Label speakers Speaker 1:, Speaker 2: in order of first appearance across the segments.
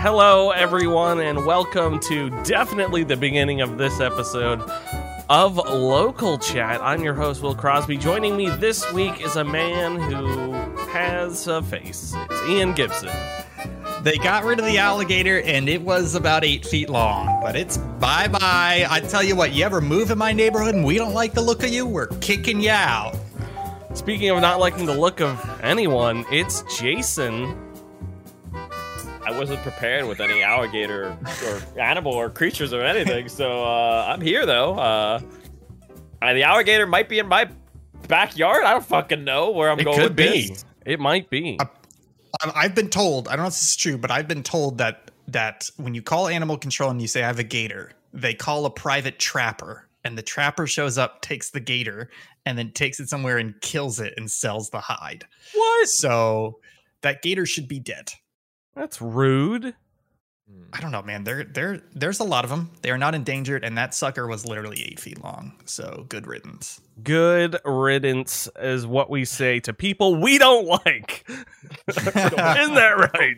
Speaker 1: Hello, everyone, and welcome to definitely the beginning of this episode of Local Chat. I'm your host, Will Crosby. Joining me this week is a man who has a face. It's Ian Gibson.
Speaker 2: They got rid of the alligator and it was about eight feet long, but it's bye bye. I tell you what, you ever move in my neighborhood and we don't like the look of you, we're kicking you out.
Speaker 1: Speaking of not liking the look of anyone, it's Jason.
Speaker 3: I wasn't prepared with any alligator or animal or creatures or anything, so uh, I'm here though. Uh, the alligator might be in my backyard. I don't fucking know where I'm
Speaker 1: It
Speaker 3: going
Speaker 1: could
Speaker 3: with
Speaker 1: be.
Speaker 3: this.
Speaker 1: It might be.
Speaker 2: Um, I've been told, I don't know if this is true, but I've been told that that when you call animal control and you say I have a gator, they call a private trapper, and the trapper shows up, takes the gator, and then takes it somewhere and kills it and sells the hide.
Speaker 1: What?
Speaker 2: So that gator should be dead.
Speaker 1: That's rude.
Speaker 2: I don't know, man. There, there, there's a lot of them. They are not endangered, and that sucker was literally eight feet long. So good riddance.
Speaker 1: Good riddance is what we say to people we don't like. Isn't that right?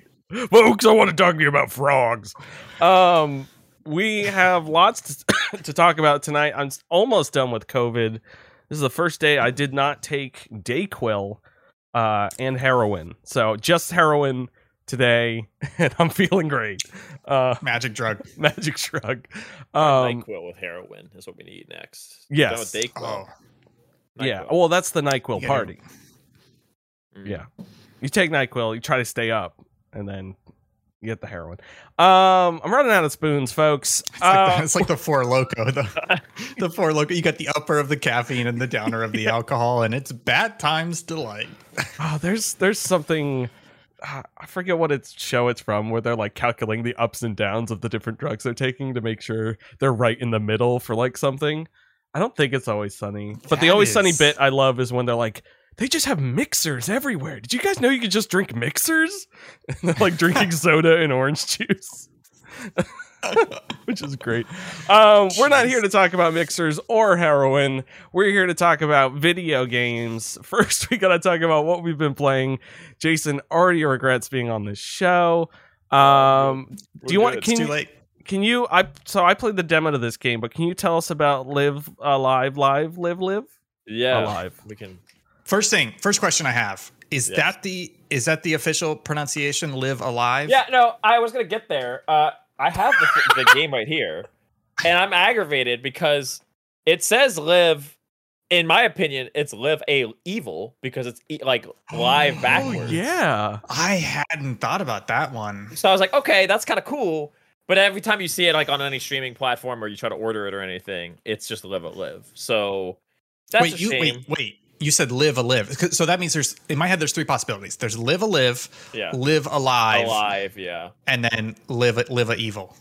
Speaker 1: Folks, I want to talk to you about frogs. Um, we have lots to, to talk about tonight. I'm almost done with COVID. This is the first day I did not take Dayquil uh, and heroin. So just heroin today, and I'm feeling great. Uh,
Speaker 2: Magic drug.
Speaker 1: magic drug. Um,
Speaker 3: Nyquil with heroin is what we need next.
Speaker 1: Yes.
Speaker 3: With Dayquil.
Speaker 2: Oh,
Speaker 1: yeah. Well, that's the Nyquil
Speaker 2: You
Speaker 1: party.
Speaker 3: Mm.
Speaker 1: Yeah. You take NyQuil, you try to stay up, and then you get the heroin. Um, I'm running out of spoons, folks.
Speaker 2: it's, like
Speaker 1: Uh,
Speaker 2: the, it's like the four loco. The, the four loco. You got the upper of the caffeine and the downer of the alcohol, and it's bad times delight.
Speaker 1: oh, there's there's something uh, I forget what it's show it's from where they're like calculating the ups and downs of the different drugs they're taking to make sure they're right in the middle for like something. I don't think it's always sunny, but the
Speaker 2: That
Speaker 1: always sunny bit I love is when they're like. They just have mixers everywhere. Did you guys know you could just drink mixers? They're like drinking soda and orange juice. which is great. Um, we're not here to talk about mixers or heroin. We're here to talk about video games. First, we got to talk about what we've been playing. Jason already regrets being on this show. Um, do you
Speaker 3: We're
Speaker 1: want?
Speaker 3: good.
Speaker 1: Can
Speaker 2: Too
Speaker 1: you,
Speaker 2: late.
Speaker 1: can you? I so I played the demo to this game, but can you tell us about Live Alive, Live, Live, Live? Live?
Speaker 3: Yeah.
Speaker 1: Alive.
Speaker 3: We can.
Speaker 2: First thing, first question I have is
Speaker 3: Yes.
Speaker 2: that the is that the official pronunciation? Live alive.
Speaker 3: Yeah, no, I was gonna get there. Uh, I have the, the game right here, and I'm aggravated because it says live. In my opinion, it's live a evil because it's e- like live
Speaker 2: Oh,
Speaker 3: backwards.
Speaker 1: Yeah.
Speaker 2: I hadn't thought about that one.
Speaker 3: So I was like, okay, that's kind of cool. But every time you see it like on any streaming platform or you try to order it or anything, it's just live a live. So that's
Speaker 2: wait,
Speaker 3: a
Speaker 2: you
Speaker 3: shame.
Speaker 2: wait, wait. You said live a live. So that means there's in my head there's three possibilities. There's live a live,
Speaker 3: Yeah.
Speaker 2: live alive,
Speaker 3: Alive, yeah.
Speaker 2: and then live a, live a evil.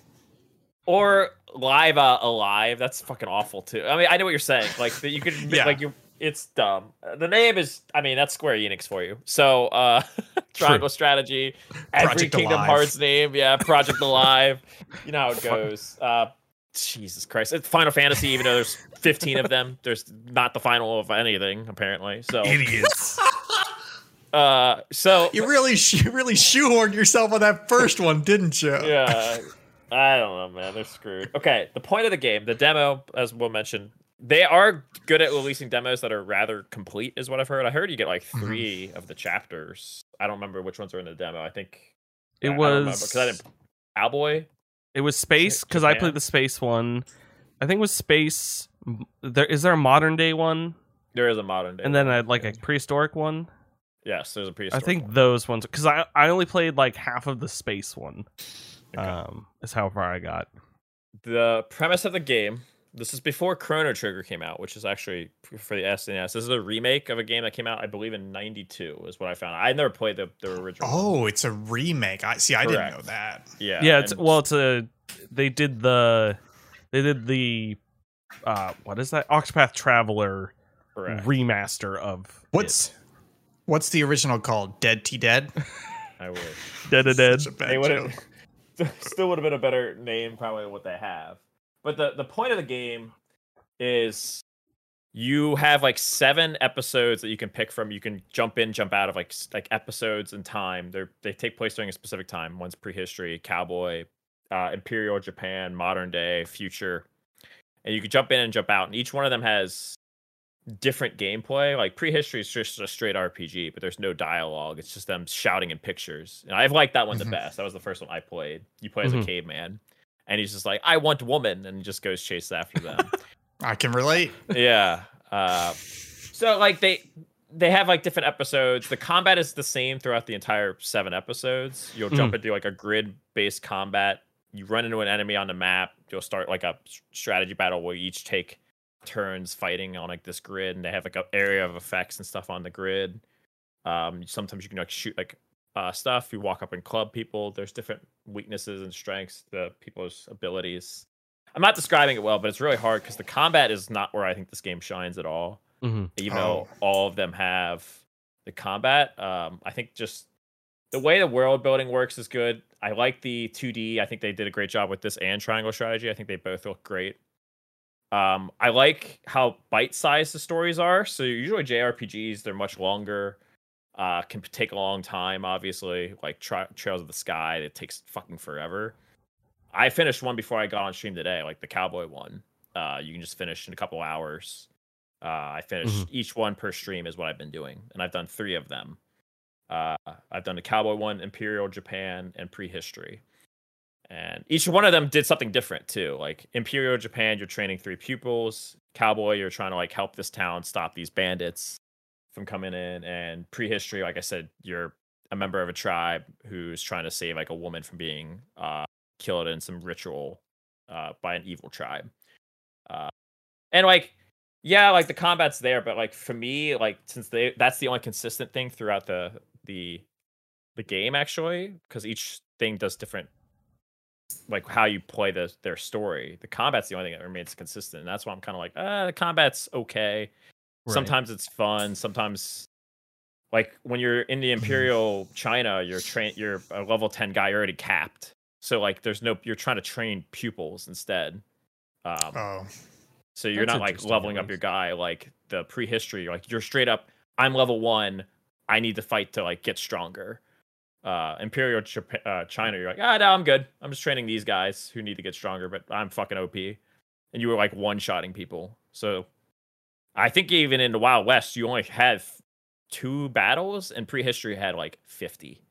Speaker 3: Or live uh, alive. That's fucking awful too. I mean, I know what you're saying. Like that you could
Speaker 2: Yeah.
Speaker 3: like you. It's dumb. The name is. I mean, that's Square Enix for you. So, uh, Triangle Strategy, every
Speaker 2: Project
Speaker 3: Kingdom
Speaker 2: Alive.
Speaker 3: Hearts name, yeah, Project Alive. You know how it goes. Uh, Jesus Christ, it's Final Fantasy. Even though there's 15 of them, there's not the final of anything apparently. So,
Speaker 2: Idiots.
Speaker 3: uh, so
Speaker 2: you really you really shoehorned yourself on that first one, didn't you?
Speaker 3: yeah, I don't know, man. They're screwed. Okay, the point of the game, the demo, as Will mentioned, they are good at releasing demos that are rather complete, is what I've heard. I heard you get like
Speaker 1: Mm-hmm.
Speaker 3: 3 of the chapters. I don't remember which ones are in the demo. I think
Speaker 1: It
Speaker 3: I- I don't remember,
Speaker 1: was.
Speaker 3: 'cause I didn't. Cowboy.
Speaker 1: It was space because I played the space one. I think it was space. There is there a modern day one,
Speaker 3: There is a modern day,
Speaker 1: and then. I like a prehistoric one.
Speaker 3: yes, there's a prehistoric.
Speaker 1: I think
Speaker 3: one.
Speaker 1: those ones because I I only played like half of the space one.
Speaker 3: Okay.
Speaker 1: Um, is how far I got.
Speaker 3: the premise of the game. This is before Chrono Trigger came out, which is actually for the SNES. This is a remake of a game that came out, I believe, in '92. Is what I found. I never played the, the original. one.
Speaker 2: Oh, it's a remake. I see. I didn't know that.
Speaker 3: yeah,
Speaker 1: Yeah, it's well, it's a they did the they did the uh what is that Octopath Traveler
Speaker 3: correct.
Speaker 1: remaster of
Speaker 2: What's what's the original called? Dead T Dead.
Speaker 3: I wish.
Speaker 1: Dead to Dead.
Speaker 2: Such a bad
Speaker 3: they would
Speaker 2: joke.
Speaker 3: have still would have been a better name probably what they have. But the the point of the game is you have like seven episodes that you can pick from. You can jump in, jump out of like like episodes in time. They they take place during a specific time. One's prehistory, cowboy, uh, imperial Japan, modern day, future, and you can jump in and jump out. And each one of them has different gameplay. Like prehistory is just a straight RPG, but there's no dialogue. It's just them shouting in pictures. And I've liked that one the best. That was the first one I played. You play as
Speaker 1: Mhm.
Speaker 3: a caveman, and he's just like, "I want woman," and just goes chase after them
Speaker 2: I can relate.
Speaker 3: yeah. Uh, so like they they have like different episodes. The combat is the same throughout the entire seven episodes. You'll jump into like a grid based combat. You run into an enemy on the map. You'll start like a strategy battle where you each take turns fighting on like this grid, and they have like an area of effects and stuff on the grid. Um, sometimes you can like shoot like uh, stuff. You walk up and club people. There's different weaknesses and strengths the people's abilities. I'm not describing it well, but it's really hard because the combat is not where I think this game shines at all.
Speaker 1: hmm
Speaker 3: Even though
Speaker 2: Oh.
Speaker 3: all of them have the combat, um, I think just the way the world building works is good. I like the 2D. I think they did a great job with this and Triangle Strategy. I think they both look great. Um, I like how bite-sized the stories are. So usually JRPGs, they're much longer. Uh, can take a long time. Obviously, like Tra- Trails of the Sky, it takes fucking forever. I finished one before I got on stream today, like the cowboy one. Uh, you can just finish in a couple hours. Uh, I finished each one per stream is what I've been doing, and I've done three of them. Uh, I've done the cowboy one, Imperial Japan, and prehistory. And each one of them did something different too. Like Imperial Japan, you're training three pupils. Cowboy, you're trying to like help this town stop these bandits from coming in. And prehistory, like I said, you're a member of a tribe who's trying to save like a woman from being uh, killed in some ritual uh, by an evil tribe. Uh, and like, yeah, like the combat's there, but like for me, like since they that's the only consistent thing throughout the the the game actually, because each thing does different like how you play the their story. The combat's the only thing that remains consistent. And that's why I'm kind of like, ah, the combat's okay.
Speaker 1: Right.
Speaker 3: Sometimes it's fun. Sometimes, like when you're in the Imperial China, you're train you're a level ten guy, already capped. So like, there's no you're trying to train pupils instead. Um,
Speaker 2: Oh,
Speaker 3: so you're
Speaker 1: That's
Speaker 3: not like leveling up your guy like the prehistory. Like you're straight up. I'm level one. I need to fight to like get stronger. Uh, Imperial Jap- uh, China, you're like, ah, no, I'm good. I'm just training these guys who need to get stronger, but I'm fucking OP. And you were like one shotting people. So I think even in the Wild West, you only had two battles, and prehistory had like 50.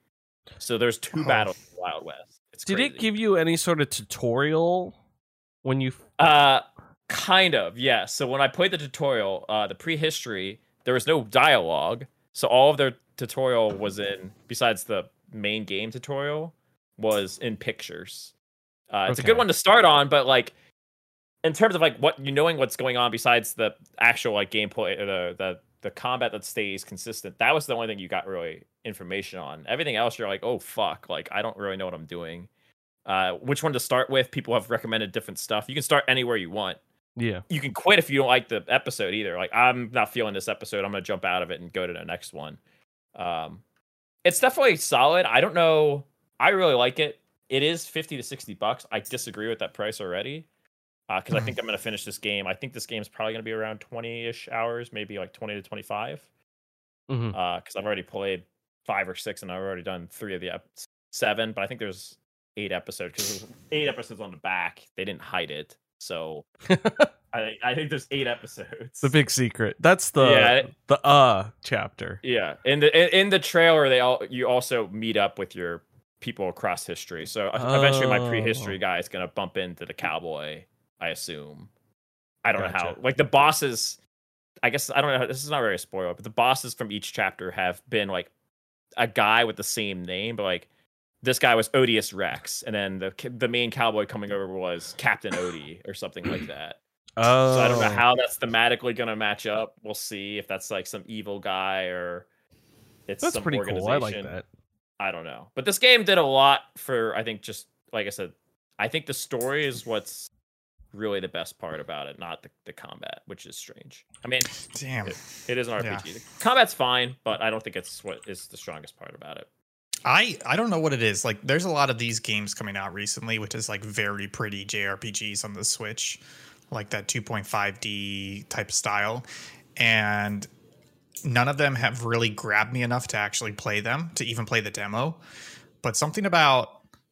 Speaker 3: So there's two
Speaker 2: Oh.
Speaker 3: battles in the Wild West. It's
Speaker 1: Did
Speaker 3: crazy.
Speaker 1: it give you any sort of tutorial when you?
Speaker 3: Uh, kind of, yeah. So when I played the tutorial, uh, the prehistory, there was no dialogue. So all of their tutorial was in, besides the main game tutorial, was in pictures. Uh, it's a good one to start on, but like, in terms of like what you knowing what's going on besides the actual like gameplay, the the the combat that stays consistent, that was the only thing you got really information on. Everything else, you're like, oh fuck, like I don't really know what I'm doing. Uh, which one to start with? People have recommended different stuff. You can start anywhere you want.
Speaker 1: Yeah.
Speaker 3: You can quit if you don't like the episode either. Like I'm not feeling this episode. I'm gonna jump out of it and go to the next one. Um, it's definitely solid. I don't know. I really like it. It is fifty to sixty bucks. I disagree with that price already because I think I'm gonna finish this game. I think this game's probably gonna be around twenty ish hours, maybe like twenty to twenty five
Speaker 1: hmm
Speaker 3: because I've already played five or six, and I've already done three of the ep- seven. But I think there's eight episodes because there's eight episodes on the back. They didn't hide it, so I I think there's eight episodes.
Speaker 1: the big secret. That's the
Speaker 3: Yeah.
Speaker 1: the uh chapter.
Speaker 3: yeah, in the in, in the trailer, they all you also meet up with your people across history. So uh, eventually, my
Speaker 1: Oh.
Speaker 3: prehistory guy is gonna bump into the cowboy. I assume. I don't know how. Like the bosses, I guess I don't know. This is not very a spoiler, but the bosses from each chapter have been like a guy with the same name, but like this guy was Odious Rex, and then the the main cowboy coming over was Captain Odie or something like that.
Speaker 1: Oh,
Speaker 3: So I don't know oh. how that's thematically going to match up. We'll see if that's like some evil guy or it's
Speaker 1: That's
Speaker 3: some
Speaker 1: pretty
Speaker 3: organization.
Speaker 1: cool. I like that.
Speaker 3: I don't know. But this game did a lot for I think just like I said, I think the story is what's really the best part about it, not the, the combat, which is strange. I mean,
Speaker 2: damn.
Speaker 3: it, it is an
Speaker 2: Yeah.
Speaker 3: RPG. The combat's fine, but I don't think it's what is the strongest part about it.
Speaker 2: I I don't know what it is. Like there's a lot of these games coming out recently, which is like very pretty JRPGs on the Switch. like that 2.5D type style, and none of them have really grabbed me enough to actually play them to even play the demo. But something about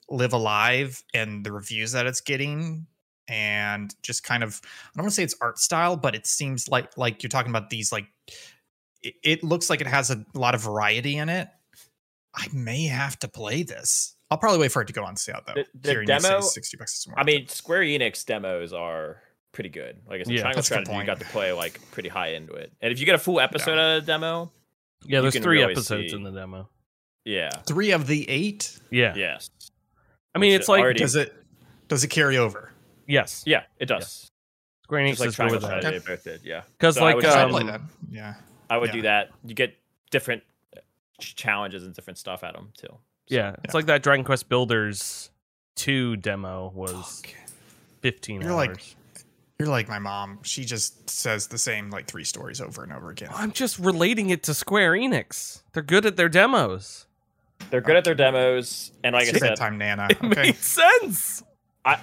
Speaker 2: Live A Live and the reviews that it's getting and just kind of I don't want to say it's art style, but it seems like like you're talking about these like it, it looks like it has a lot of variety in it. I may have to play this. I'll probably wait for it to go on sale though.
Speaker 3: The- the
Speaker 2: Hearing you say
Speaker 3: demo-
Speaker 2: 60 bucks is more
Speaker 3: I mean, Square Enix demos are pretty good. Like I said,
Speaker 1: Yeah.
Speaker 3: Triangle
Speaker 2: That's a
Speaker 3: Strategy, you
Speaker 2: point.
Speaker 3: got to play like pretty high into it. And if you get a full episode out of the demo,
Speaker 1: Yeah, there's three
Speaker 3: really
Speaker 1: episodes
Speaker 3: see-
Speaker 1: in the demo.
Speaker 3: yeah,
Speaker 2: three of the eight.
Speaker 1: Yeah.
Speaker 3: yes,
Speaker 1: I mean,
Speaker 3: Which
Speaker 1: it's like
Speaker 3: already-
Speaker 2: Does it does it carry over?
Speaker 1: Yes,
Speaker 3: yeah, it does.
Speaker 1: Square Enix
Speaker 3: Just like
Speaker 1: is good
Speaker 3: Triangle
Speaker 1: with that.
Speaker 3: Strategy, they both did. Yeah,
Speaker 1: 'Cause,
Speaker 3: So
Speaker 1: like,
Speaker 2: I'd
Speaker 1: um,
Speaker 3: to-
Speaker 2: play that. Yeah.
Speaker 3: I would
Speaker 2: yeah.
Speaker 3: do that. You get different challenges and different stuff at them too. So,
Speaker 1: Yeah, it's
Speaker 2: Yeah.
Speaker 1: like that Dragon Quest Builders two demo was
Speaker 2: Fuck.
Speaker 1: 15
Speaker 2: You're
Speaker 1: hours.
Speaker 2: like- You're like my mom. She just says the same like three stories over and over again.
Speaker 1: I'm just relating it to Square Enix. They're good at their demos.
Speaker 3: they're good at their demos, and like I
Speaker 2: It's
Speaker 3: said,
Speaker 2: bedtime, Nana.
Speaker 1: It
Speaker 2: Okay.
Speaker 1: makes sense.
Speaker 3: I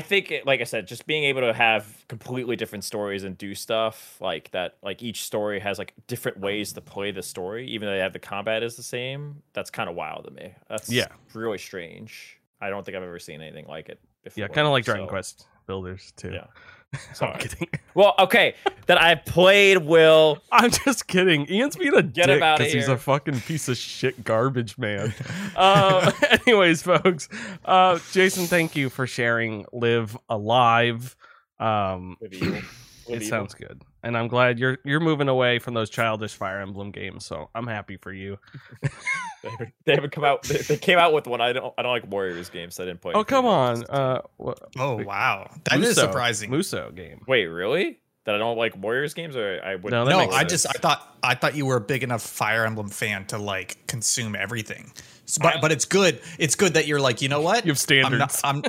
Speaker 3: think, it, like I said, just being able to have completely different stories and do stuff like that, like each story has like different ways to play the story, even though they have the combat is the same. That's kind of wild to me. That's
Speaker 1: Yeah.
Speaker 3: really strange. I don't think I've ever seen anything like it before.
Speaker 1: Yeah, kind of like Dragon
Speaker 3: so-
Speaker 1: Quest Builders two.
Speaker 3: Yeah.
Speaker 1: I'm
Speaker 3: Sorry.
Speaker 1: kidding.
Speaker 3: Well, okay, that I played will.
Speaker 1: I'm just kidding. Ian's being a
Speaker 3: Get
Speaker 1: dick because he's a fucking piece of shit garbage man. uh, anyways, folks, uh, Jason, thank you for sharing Live A Live. Um,
Speaker 3: Live Evil. Live
Speaker 1: it sounds good, and I'm glad you're you're moving away from those childish Fire Emblem games. So I'm happy for you.
Speaker 3: They haven't, they haven't come out. They, they came out with one. I don't. I don't like Warriors games. So I didn't play.
Speaker 1: Oh come on, uh, wha-
Speaker 2: Oh wow, that is
Speaker 1: Musou-
Speaker 2: surprising.
Speaker 1: Musou game.
Speaker 3: Wait, really? That I don't like Warriors games, or I would.
Speaker 1: No, that
Speaker 2: no, I
Speaker 1: sense.
Speaker 2: just I thought I thought you were a big enough Fire Emblem fan to like consume everything. So, but but it's good. It's good that you're like you know what
Speaker 1: You have
Speaker 2: I'm not,
Speaker 1: standards.
Speaker 2: I'm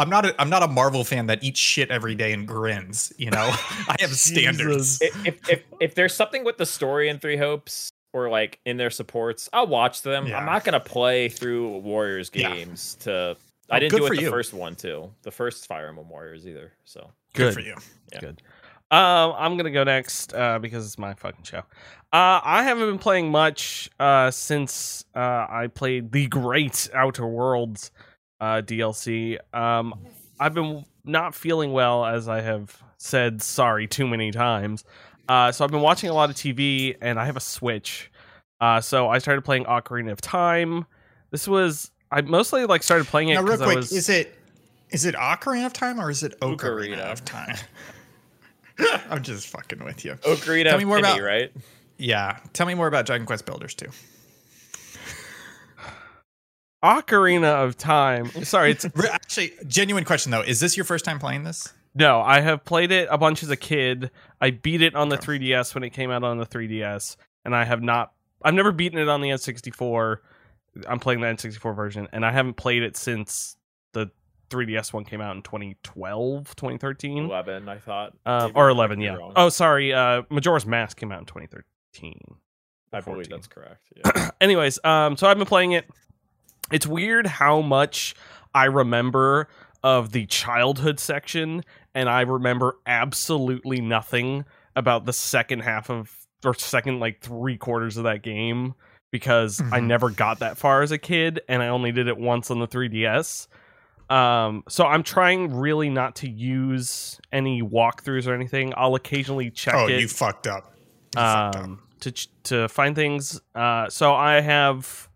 Speaker 2: I'm not a, I'm not a Marvel fan that eats shit every day and grins. You know, I have standards.
Speaker 3: If, if if if there's something with the story in Three Hopes or like in their supports, I'll watch them.
Speaker 2: Yeah.
Speaker 3: I'm not gonna play through Warriors
Speaker 2: Yeah.
Speaker 3: games to.
Speaker 2: Oh,
Speaker 3: I didn't do it the
Speaker 2: you.
Speaker 3: first one too. The first Fire Emblem Warriors either. So
Speaker 2: Good for you.
Speaker 3: Yeah.
Speaker 1: Good. Um, I'm gonna go next uh, because it's my fucking show. Uh, I haven't been playing much uh, since uh, I played the great Outer Worlds uh, DLC. Um, I've been not feeling well, as I have said sorry two many times. Uh, so I've been watching a lot of TV, and I have a Switch. Uh, so I started playing Ocarina of Time. This was I mostly like started playing it
Speaker 2: Now, real
Speaker 1: 'cause I
Speaker 2: quick,
Speaker 1: was-
Speaker 2: is it is it Ocarina of Time or is it Ocarina,
Speaker 3: Ocarina.
Speaker 2: of Time? I'm just fucking with you.
Speaker 3: Ocarina
Speaker 2: Tell
Speaker 3: of
Speaker 2: me more
Speaker 3: Time,
Speaker 2: about-
Speaker 3: right?
Speaker 2: Yeah, tell me more about Dragon Quest Builders too.
Speaker 1: Ocarina of Time. Sorry, it's
Speaker 2: Actually, genuine question though: Is this your first time playing this?
Speaker 1: No, I have played it a bunch as a kid. I beat it on the
Speaker 2: Okay.
Speaker 1: 3DS when it came out on the 3DS, and I have not. I've never beaten it on the N64. I'm playing the N64 version, and I haven't played it since the 3DS one came out in 2012, 2013,
Speaker 3: Eleven, I thought.
Speaker 1: uh, or 11. Yeah.
Speaker 3: wrong.
Speaker 1: Oh, sorry. Uh, Majora's Mask came out in 2013.
Speaker 3: I believe
Speaker 1: 14.
Speaker 3: that's correct. Yeah.
Speaker 1: Anyways, um, so I've been playing it. It's weird how much I remember of the childhood section, and I remember absolutely nothing about the second half of or second like three quarters of that game because I
Speaker 2: Mhm.
Speaker 1: never got that far as a kid, and I only did it once on the 3DS. Um, so I'm trying really not to use any walkthroughs or anything. I'll occasionally check
Speaker 2: oh,
Speaker 1: it
Speaker 2: you fucked up. You fucked up.
Speaker 1: um, to ch- to find things. Uh, so I have,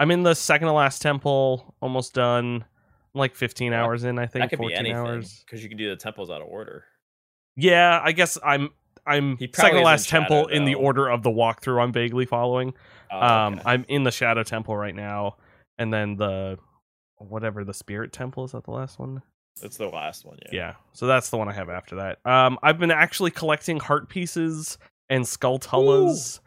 Speaker 1: I'm in the second to last temple, almost done. I'm like 15
Speaker 3: Well,
Speaker 1: hours in, I think.
Speaker 3: that could be anything
Speaker 1: hours.
Speaker 3: because you can do the temples out of order.
Speaker 1: Yeah, I guess I'm. I'm second to last temple in the order of the walkthrough. I'm vaguely following.
Speaker 3: Oh,
Speaker 1: um,
Speaker 3: okay.
Speaker 1: I'm in the Shadow Temple right now, and then the whatever the Spirit Temple is that the last one?
Speaker 3: that's the last one. Yeah.
Speaker 1: Yeah. So that's the one I have after that. Um, I've been actually collecting heart pieces and skull tullas.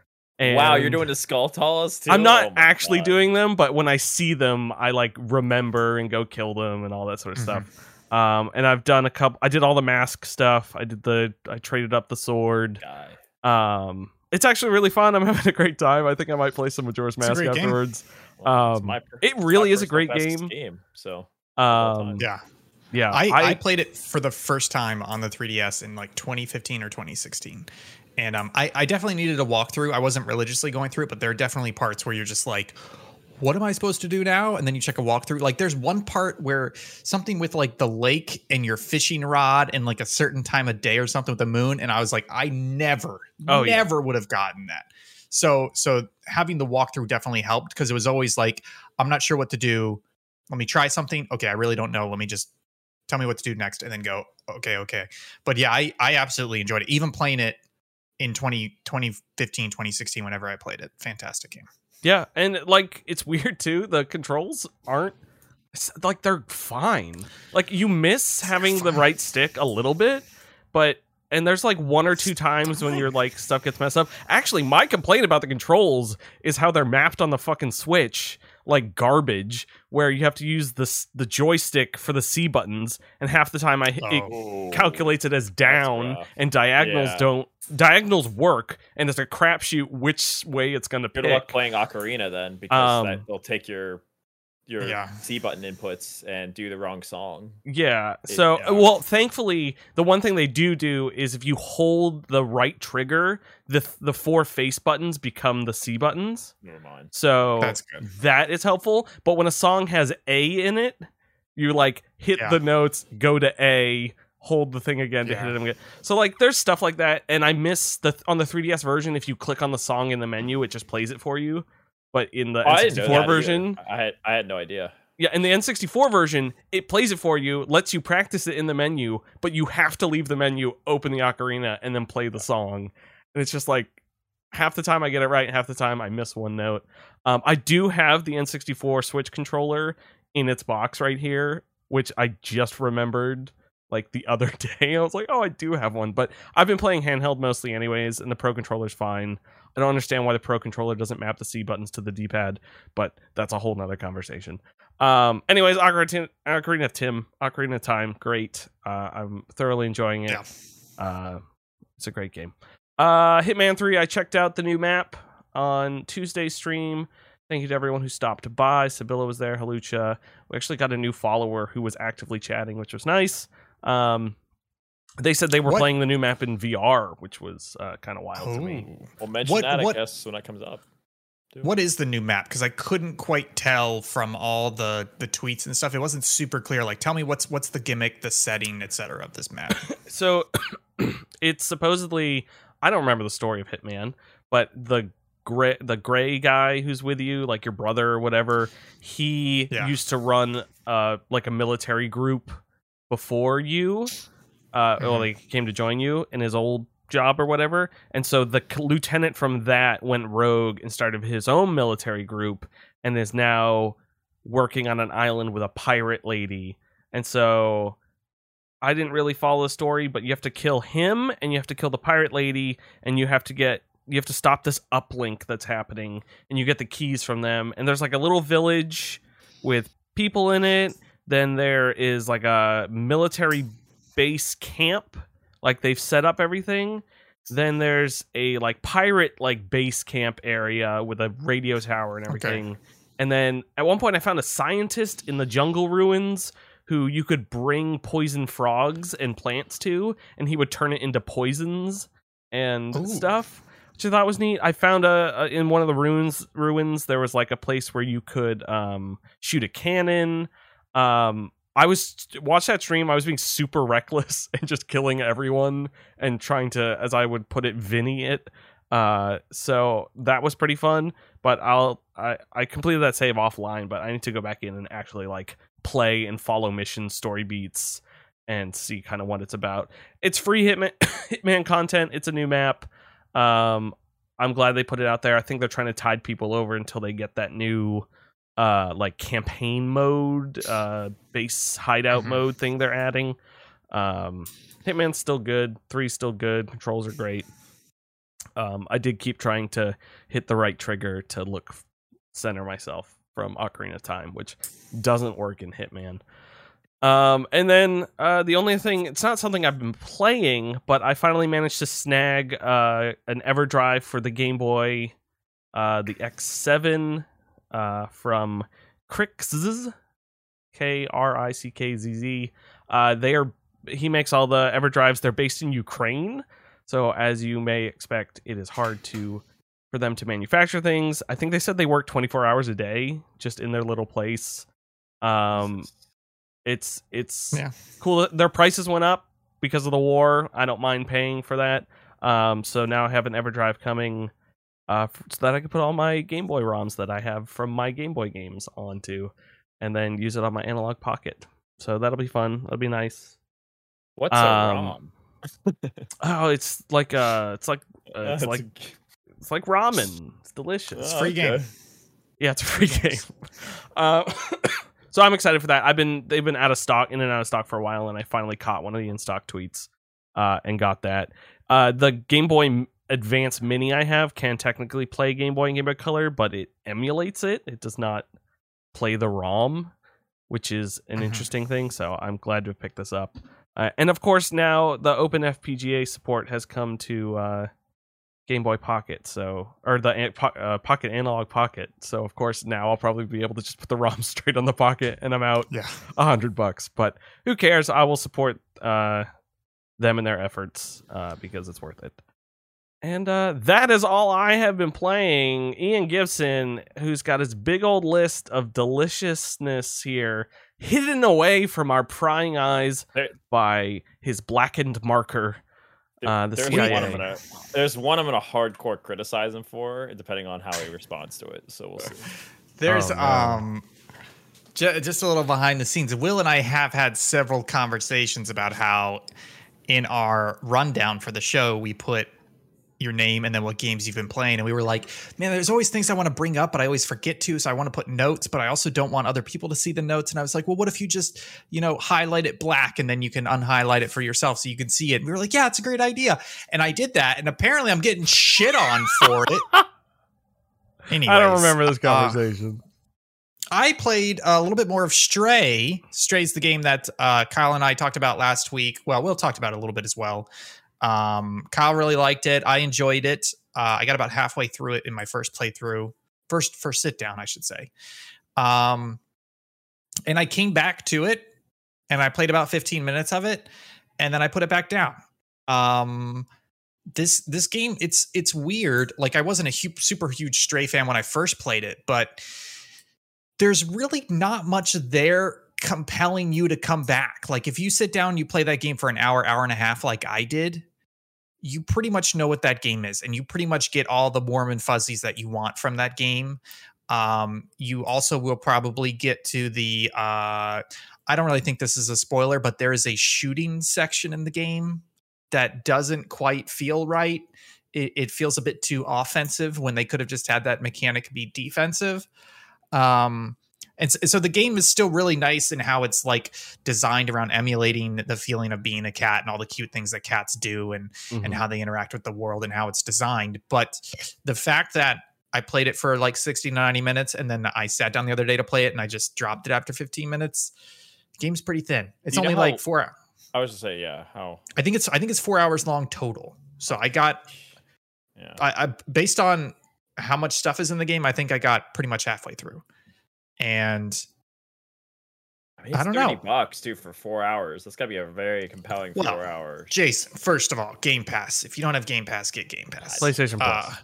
Speaker 1: And
Speaker 3: wow, you're doing the Skulltulas too.
Speaker 1: I'm not
Speaker 3: Oh
Speaker 1: actually
Speaker 3: God.
Speaker 1: doing them, but when I see them, I like remember and go kill them and all that sort of
Speaker 2: Mhm.
Speaker 1: stuff. Um, and I've done a couple. I did all the mask stuff. I did the. I traded up the sword.
Speaker 3: guy.
Speaker 1: Um, it's actually really fun. I'm having a great time. I think I might play some Majora's
Speaker 2: It's
Speaker 1: Mask afterwards.
Speaker 3: Well,
Speaker 1: Um,
Speaker 3: per-
Speaker 1: it really is a great
Speaker 3: best
Speaker 1: game.
Speaker 3: So
Speaker 1: Um,
Speaker 3: time.
Speaker 2: Yeah.
Speaker 1: Yeah,
Speaker 2: I, I, played it for the first time on the 3DS in like 2015 or 2016. And um, I, I definitely needed a walkthrough. I wasn't religiously going through it, but there are definitely parts where you're just like, what am I supposed to do now? And then you check a walkthrough. Like there's one part where something with like the lake and your fishing rod and like a certain time of day or something with the moon. And I was like, I never,
Speaker 1: Oh, yeah.
Speaker 2: never would have gotten that. So so having the walkthrough definitely helped because it was always like, I'm not sure what to do. Let me try something. Okay, I really don't know. Let me just tell me what to do next and then go, okay, okay. But yeah, I, I absolutely enjoyed it. Even playing it in 20, 2015, 2016, whenever I played it. Fantastic game.
Speaker 1: Yeah, and like it's weird too. The controls aren't like they're fine. Like you miss having the right stick a little bit, but and there's like one or two times when you're like stuff gets messed up. Actually, my complaint about the controls is how they're mapped on the fucking Switch like garbage, where you have to use the the joystick for the C buttons, and half the time I hit it
Speaker 2: Oh.
Speaker 1: Calculates it as down, and diagonals
Speaker 3: Yeah.
Speaker 1: don't. Diagonals work, and it's a crapshoot which way it's going to
Speaker 3: Good luck
Speaker 1: pick.
Speaker 3: playing Ocarina then, because
Speaker 1: Um,
Speaker 3: that, they'll take your your
Speaker 2: Yeah.
Speaker 3: C button inputs and do the wrong song.
Speaker 1: Yeah.
Speaker 3: It-
Speaker 1: So,
Speaker 2: yeah.
Speaker 1: well, thankfully, the one thing they do do is if you hold the right trigger, the the four face buttons become the C buttons.
Speaker 3: Never mind.
Speaker 1: So
Speaker 2: That's good.
Speaker 1: that is helpful. But when a song has A in it, you like hit
Speaker 2: Yeah.
Speaker 1: the notes, go to A, hold the thing again to
Speaker 2: Yeah.
Speaker 1: hit it again. So like, there's stuff like that, and I miss the on the 3DS version. If you click on the song in the menu, it just plays it for you. But in the
Speaker 3: Oh, I didn't know
Speaker 1: N64
Speaker 3: that either.
Speaker 1: version,
Speaker 3: I had I had no idea.
Speaker 1: yeah, in the N64 version, it plays it for you, lets you practice it in the menu, but you have to leave the menu, open the ocarina, and then play the song. And it's just like half the time I get it right, half the time I miss one note. Um, I do have the N64 Switch controller in its box right here, which I just remembered like the other day. I was like, oh, I do have one, but I've been playing handheld mostly anyways, and the Pro controller's fine. I don't understand why the Pro controller doesn't map the C buttons to the D pad, but that's a whole nother conversation. Um, anyways, Ocarina, Ocarina of Tim, Ocarina of Time, great. Uh, I'm thoroughly enjoying it.
Speaker 2: Yeah.
Speaker 1: Uh, it's a great game. Uh, Hitman 3, I checked out the new map on Tuesday's stream. Thank you to everyone who stopped by. Sibilla was there, Halucha. We actually got a new follower who was actively chatting, which was nice. Um, they said they were
Speaker 2: What-
Speaker 1: playing the new map in VR, which was uh, kind of wild to me.
Speaker 2: Ooh.
Speaker 3: We'll mention
Speaker 2: What-
Speaker 3: that
Speaker 2: what-
Speaker 3: I guess when that comes up.
Speaker 2: What is the new map? Because I couldn't quite tell from all the the tweets and stuff. It wasn't super clear. Like, tell me what's what's the gimmick, the setting, etc. of this map.
Speaker 1: So it's supposedly I don't remember the story of Hitman, but the gray the gray guy who's with you, like your brother or whatever, he
Speaker 2: Yeah.
Speaker 1: used to run uh like a military group before you. Uh well
Speaker 2: Mhm.
Speaker 1: he came to join you in his old job or whatever. And so the lieutenant from that went rogue and started his own military group and is now working on an island with a pirate lady. And so I didn't really follow the story, but you have to kill him and you have to kill the pirate lady and you have to get you have to stop this uplink that's happening and you get the keys from them and there's like a little village with people in it. Then there is like a military base camp like they've set up everything. Then there's a like pirate like base camp area with a radio tower and everything. Okay. And then at one point I found a scientist in the jungle ruins who you could bring poison frogs and plants to, and he would turn it into poisons and
Speaker 2: Ooh.
Speaker 1: stuff, which I thought was neat. I found a, a in one of the ruins ruins there was like a place where you could um, shoot a cannon. Um, I was watch that stream. I was being super reckless and just killing everyone and trying to, as I would put it, Vinny it. Uh, so that was pretty fun. But I'll I I completed that save offline, but I need to go back in and actually like play and follow mission story beats and see kind of what it's about. It's free Hitman Hitman content. It's a new map. Um, I'm glad they put it out there. I think they're trying to tide people over until they get that new uh like campaign mode, uh base hideout
Speaker 2: Mhm.
Speaker 1: mode thing they're adding. Um Hitman's still good, three's still good, controls are great. Um I did keep trying to hit the right trigger to look center myself from Ocarina of Time, which doesn't work in Hitman. Um, and then uh, the only thing, it's not something I've been playing, but I finally managed to snag uh, an EverDrive for the Game Boy, uh, the X7 uh, from Krikzz, K R I C K Z Z. Uh, they are he makes all the EverDrives. They're based in Ukraine, so as you may expect, it is hard to for them to manufacture things. I think they said they work 24 hours a day just in their little place. Um, it's it's
Speaker 2: Yeah.
Speaker 1: cool. Their prices went up because of the war. I don't mind paying for that. Um, so now I have an EverDrive coming, uh, f- so that I can put all my Game Boy ROMs that I have from my Game Boy games onto, and then use it on my Analogue Pocket. So that'll be fun. That'll be nice.
Speaker 3: What's a
Speaker 1: Um,
Speaker 3: ROM?
Speaker 1: Oh, it's like uh, it's like uh, it's
Speaker 3: That's
Speaker 1: like
Speaker 3: a-
Speaker 1: it's like ramen. It's delicious.
Speaker 3: Oh,
Speaker 2: Free
Speaker 3: okay.
Speaker 2: game.
Speaker 1: Yeah, it's a free game. Uh, so I'm excited for that. I've been they've been out of stock, in and out of stock for a while, and I finally caught one of the in stock tweets uh, and got that. Uh, the Game Boy M- Advance Mini I have can technically play Game Boy and Game Boy Color, but it emulates it. It does not play the ROM, which is an
Speaker 2: Mhm.
Speaker 1: interesting thing. So I'm glad to have picked this up. Uh, and of course, now the openFPGA support has come to uh, Game Boy Pocket, so or the uh, Pocket Analogue Pocket. So of course now I'll probably be able to just put the ROM straight on the Pocket, and I'm out
Speaker 2: Yeah.
Speaker 1: a hundred bucks. But who cares? I will support uh, them and their efforts uh, because it's worth it. And uh, that is all I have been playing. Ian Gibson, who's got his big old list of deliciousness here, hidden away from our prying eyes
Speaker 3: There-
Speaker 1: by his blackened marker. Uh, the
Speaker 3: there's
Speaker 1: CIA.
Speaker 3: one I'm gonna there's one I'm gonna hardcore criticize him for, depending on how he responds to it. So we'll see.
Speaker 2: There's
Speaker 1: Oh,
Speaker 2: um ju- just a little behind the scenes. Will and I have had several conversations about how in our rundown for the show we put your name and then what games you've been playing and we were like, man, there's always things I want to bring up but I always forget to, so I want to put notes, but I also don't want other people to see the notes and I was like, well, what if you just, you know, highlight it black and then you can unhighlight it for yourself so you can see it. And we were like, yeah, it's a great idea. And I did that and apparently I'm getting shit on for it. Anyways,
Speaker 1: I don't remember this
Speaker 2: uh,
Speaker 1: conversation.
Speaker 2: I played a little bit more of Stray. Stray's the game that uh, Kyle and I talked about last week. Well, Will talked about it a little bit as well. Um, Kyle really liked it. I enjoyed it. Uh, I got about halfway through it in my first playthrough, first first sit down, I should say. Um, and I came back to it, and I played about 15 minutes of it, and then I put it back down. Um, this this game, it's it's weird. Like I wasn't a hu- super huge Stray fan when I first played it, but there's really not much there compelling you to come back. Like if you sit down, you play that game for an hour, hour and a half, like I did, you pretty much know what that game is, and you pretty much get all the warm and fuzzies that you want from that game. Um, you also will probably get to the. Uh, I don't really think this is a spoiler, but there is a shooting section in the game that doesn't quite feel right. It, it feels a bit too offensive when they could have just had that mechanic be defensive. Um, and so, the game is still really nice in how it's like designed around emulating the feeling of being a cat and all the cute things that cats do and
Speaker 1: Mhm.
Speaker 2: and how they interact with the world and how it's designed. But the fact that I played it for like 60 to 90 minutes and then I sat down the other day to play it and I just dropped it after 15 minutes. The game's pretty thin. It's
Speaker 3: You
Speaker 2: only like four. hours.
Speaker 3: I was just say, yeah, how,
Speaker 2: I think it's I think it's four hours long total. So I got
Speaker 3: yeah.
Speaker 2: I, I based on how much stuff is in the game, I think I got pretty much halfway through. And
Speaker 3: I, mean,
Speaker 2: I don't
Speaker 3: 30
Speaker 2: know.
Speaker 3: bucks too for four hours. That's gotta be a very compelling
Speaker 2: Well,
Speaker 3: four hours.
Speaker 2: Jason, first of all, Game Pass. If you don't have Game Pass, get Game Pass.
Speaker 1: PlayStation Plus.
Speaker 2: Uh,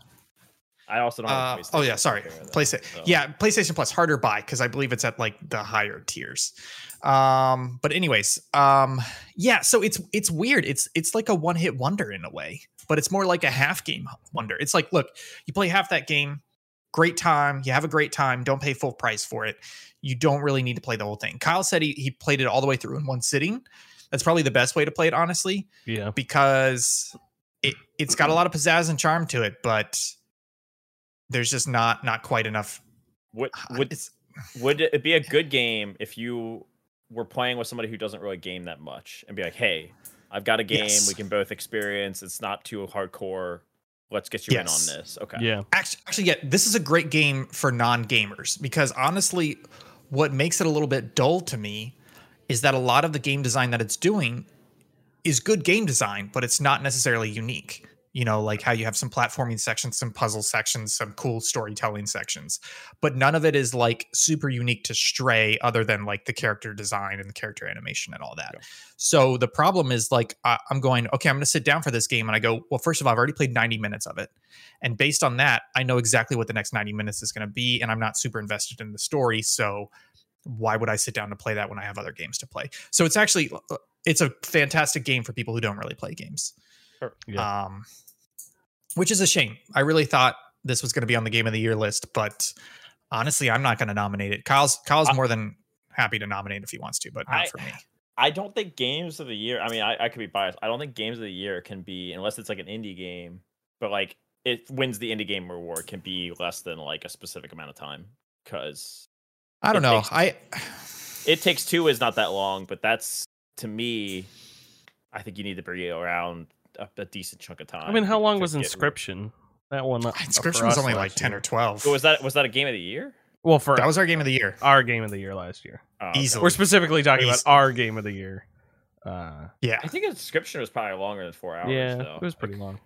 Speaker 3: I also don't.
Speaker 2: Uh,
Speaker 3: Have a
Speaker 2: oh yeah, sorry. PlayStation.
Speaker 3: so.
Speaker 2: Yeah, PlayStation Plus harder buy because I believe it's at like the higher tiers. Um, but anyways, um, yeah. So it's it's weird. It's it's like a one hit wonder in a way, but it's more like a half game wonder. It's like, look, you play half that game, great time. You have a great time. Don't pay full price for it. You don't really need to play the whole thing. Kyle said he he played it all the way through in one sitting. That's probably the best way to play it, honestly
Speaker 1: yeah.
Speaker 2: because it it's got a lot of pizzazz and charm to it, but there's just not not quite enough.
Speaker 3: Would ah, would
Speaker 2: It's,
Speaker 3: would it be a good game if you were playing with somebody who doesn't really game that much and be like, hey, I've got a game
Speaker 2: Yes.
Speaker 3: we can both experience. It's not too hardcore. Let's get you
Speaker 2: Yes.
Speaker 3: in on this. Okay.
Speaker 1: Yeah.
Speaker 2: actually, actually, yeah, this is a great game for non gamers because honestly, what makes it a little bit dull to me is that a lot of the game design that it's doing is good game design, but it's not necessarily unique. You know, like how you have some platforming sections, some puzzle sections, some cool storytelling sections, but none of it is like super unique to Stray other than like the character design and the character animation and all that.
Speaker 3: Yeah.
Speaker 2: So the problem is like, I'm going, okay, I'm going to sit down for this game. And I go, well, first of all, I've already played 90 minutes of it. And based on that, I know exactly what the next 90 minutes is going to be. And I'm not super invested in the story. So why would I sit down to play that when I have other games to play? So it's actually, uh, it's a fantastic game for people who don't really play games
Speaker 1: Yeah.
Speaker 2: um, which is a shame. I really thought this was going to be on the game of the year list, but honestly, I'm not going to nominate it. Kyle's Kyle's
Speaker 3: I-
Speaker 2: more than happy to nominate if he wants to, but not
Speaker 3: I-
Speaker 2: for me.
Speaker 3: I don't think games of the year. I mean, I, I could be biased. I don't think games of the year can be unless it's like an indie game, but like it wins the indie game reward can be less than like a specific amount of time because
Speaker 2: I don't know.
Speaker 3: takes-
Speaker 2: I
Speaker 3: it takes two is not that long, but that's to me. I think you need to be around a, a decent chunk of time.
Speaker 1: I mean, how long was
Speaker 3: get-
Speaker 1: Inscryption? That one. uh, Inscryption
Speaker 2: was only like ten
Speaker 1: year.
Speaker 2: or twelve.
Speaker 3: Oh, was that was that a game of the year?
Speaker 1: Well, for
Speaker 2: that was our game of the year.
Speaker 1: our game of the year last year.
Speaker 3: Oh, okay.
Speaker 2: Easily.
Speaker 1: We're specifically talking about our game of the year. Uh,
Speaker 2: Yeah,
Speaker 3: I think Inscryption was probably longer than four hours.
Speaker 1: yeah,
Speaker 3: though.
Speaker 1: it was pretty long.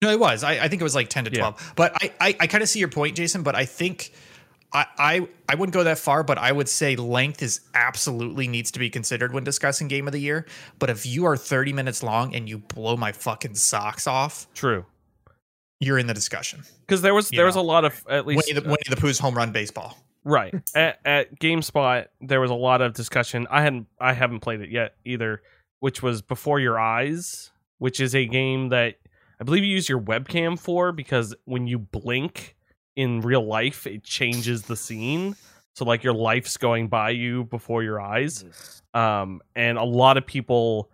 Speaker 2: no, it was. I, I think it was like ten to
Speaker 1: Yeah.
Speaker 2: twelve. But I I, I kind of see your point, Jason. But I think. I, I I wouldn't go that far, but I would say length is absolutely needs to be considered when discussing game of the year. But if you are 30 minutes long and you blow my fucking socks off,
Speaker 1: True,
Speaker 2: you're in the discussion.
Speaker 1: because there was
Speaker 2: You
Speaker 1: there was a lot of at least
Speaker 2: Winnie the, Winnie the Pooh's home run baseball.
Speaker 1: Right. at, at GameSpot, there was a lot of discussion. I hadn't I haven't played it yet either, which was Before Your Eyes, which is a game that I believe you use your webcam for because when you blink in real life, it changes the scene. So like your life's going by you before your eyes. Um, and a lot of people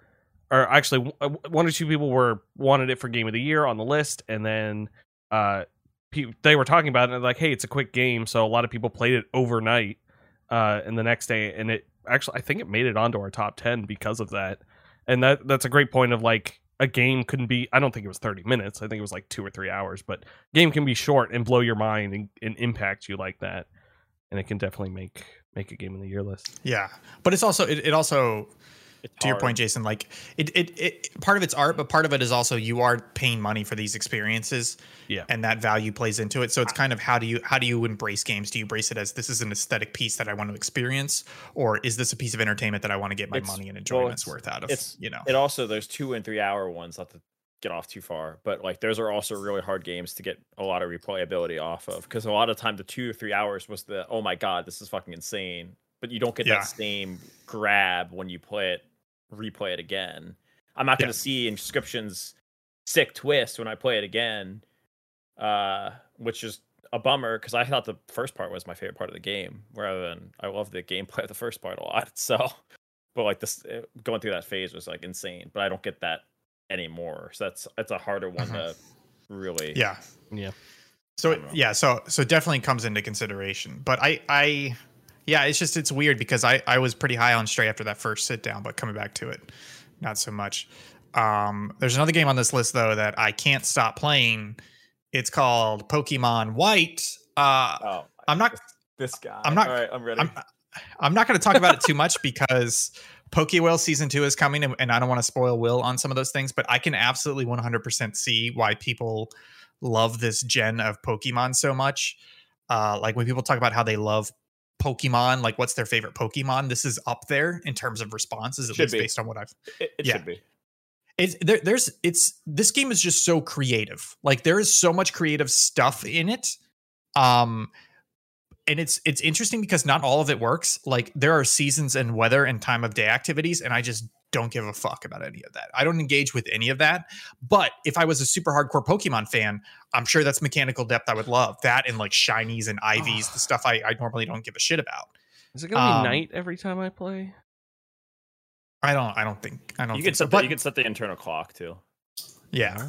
Speaker 1: or actually one or two people were wanted it for game of the year on the list and then uh pe- they were talking about it and like hey it's a quick game so a lot of people played it overnight uh and the next day and it actually i think it made it onto our top 10 because of that and that that's a great point of like a game couldn't be i don't think it was 30 minutes i think it was like two or three hours but game can be short and blow your mind and, and impact you like that and it can definitely make make a game in the year list
Speaker 2: Yeah, but it's also it, it also
Speaker 3: It's
Speaker 2: to your point, Jason. Like it, it it part of it's art, but part of it is also you are paying money for these experiences.
Speaker 1: Yeah.
Speaker 2: and that value plays into it. So it's kind of how do you how do you embrace games? Do you embrace it as this is an aesthetic piece that I want to experience, or is this a piece of entertainment that I want to get my
Speaker 3: It's-
Speaker 2: money and enjoyment's
Speaker 3: it's-
Speaker 2: worth out of?
Speaker 3: it's-
Speaker 2: you know,
Speaker 3: It also there's two and three hour ones. Not to get off too far, but like those are also really hard games to get a lot of replayability off of because a lot of time the two or three hours was the oh my god this is fucking insane, but you don't get
Speaker 2: Yeah.
Speaker 3: that same grab when you play it, replay it again. I'm not going
Speaker 2: Yeah.
Speaker 3: to see Inscryption's sick twist when I play it again, uh, which is a bummer because I thought the first part was my favorite part of the game, rather than I love the gameplay of the first part a lot. So, but like this uh, going through that phase was like insane. But I don't get that anymore. So that's that's a harder one to really.
Speaker 2: Yeah,
Speaker 1: Yeah.
Speaker 2: So
Speaker 3: I
Speaker 2: it-
Speaker 3: don't know.
Speaker 2: yeah, so so definitely comes into consideration. But I I yeah, it's just it's weird because I I was pretty high on Stray after that first sit down, but coming back to it, not so much. Um, there's another game on this list though that I can't stop playing. It's called Pokemon White. Uh,
Speaker 3: Oh,
Speaker 2: I'm not
Speaker 3: this guy.
Speaker 2: I'm not-
Speaker 3: All right, I'm ready.
Speaker 2: I'm I'm not going to talk about it too much because Pokewell season two is coming, and, and I don't want to spoil Will on some of those things. But I can absolutely 100% see why people love this gen of Pokemon so much. Uh, like when people talk about how they love Pokemon, like what's their favorite Pokemon, this is up there in terms of responses, at
Speaker 3: Should
Speaker 2: least
Speaker 3: be.
Speaker 2: based on what I've
Speaker 3: it it
Speaker 2: yeah.
Speaker 3: should be.
Speaker 2: it's there, there's it's this game is just so creative like there is so much creative stuff in it um and it's it's interesting because not all of it works like there are seasons and weather and time of day activities and i just don't give a fuck about any of that i don't engage with any of that but if i was a super hardcore pokemon fan i'm sure that's mechanical depth i would love that and like shinies and IVs the stuff i, I normally don't give a shit about
Speaker 1: Is it gonna be
Speaker 2: Um,
Speaker 1: night every time I play?
Speaker 2: i don't i don't think i don't
Speaker 3: You
Speaker 2: think
Speaker 3: can
Speaker 2: so
Speaker 3: set the,
Speaker 2: but
Speaker 3: you can set the internal clock too.
Speaker 2: yeah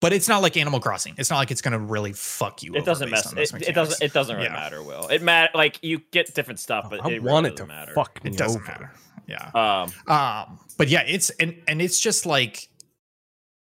Speaker 2: but it's not like Animal Crossing. It's not like it's gonna really fuck you.
Speaker 3: It
Speaker 2: over
Speaker 3: doesn't mess. It, it doesn't. It doesn't really
Speaker 2: Yeah.
Speaker 3: matter. Will it matter? Like you get different stuff, but
Speaker 1: I
Speaker 3: it
Speaker 1: want
Speaker 3: really
Speaker 1: it to
Speaker 3: matter.
Speaker 1: fuck me
Speaker 2: It doesn't
Speaker 1: over.
Speaker 2: matter. Yeah.
Speaker 3: Um,
Speaker 2: Um. But yeah, it's and and it's just like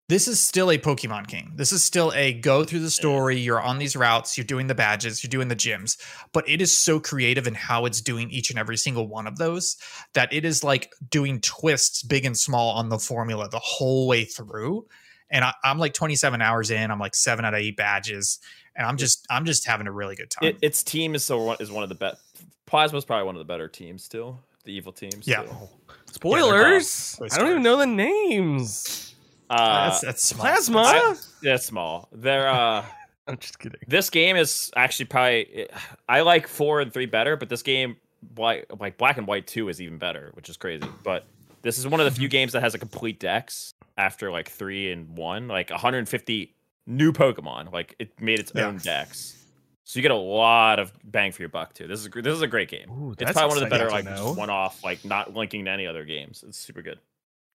Speaker 2: this is still a Pokemon game. This is still a go through the story. You're on these routes. You're doing the badges. You're doing the gyms. But it is so creative in how it's doing each and every single one of those that it is like doing twists, big and small, on the formula the whole way through. and I, I'm like 27 hours in. I'm like seven out of eight badges, and I'm just I'm just having a really good time.
Speaker 3: It, its team is so is one of the best. Plasma's probably one of the better teams still. The evil teams.
Speaker 2: Yeah.
Speaker 3: still.
Speaker 1: Spoilers.
Speaker 2: Yeah,
Speaker 1: I don't even know the names.
Speaker 3: Uh,
Speaker 2: that's that's small.
Speaker 1: Plasma.
Speaker 3: I- yeah, small. They're uh
Speaker 1: I'm just kidding.
Speaker 3: this game is actually probably I like four and three better, but this game black like black and white two is even better, which is crazy. But this is one of the few games that has a complete dex after like three and one, like 150 new Pokemon. Like it made its
Speaker 2: Yeah.
Speaker 3: own dex. So you get a lot of bang for your buck too. This is a, this is a great game.
Speaker 1: Ooh,
Speaker 3: it's probably one of the better like one off like not linking to any other games. It's super good.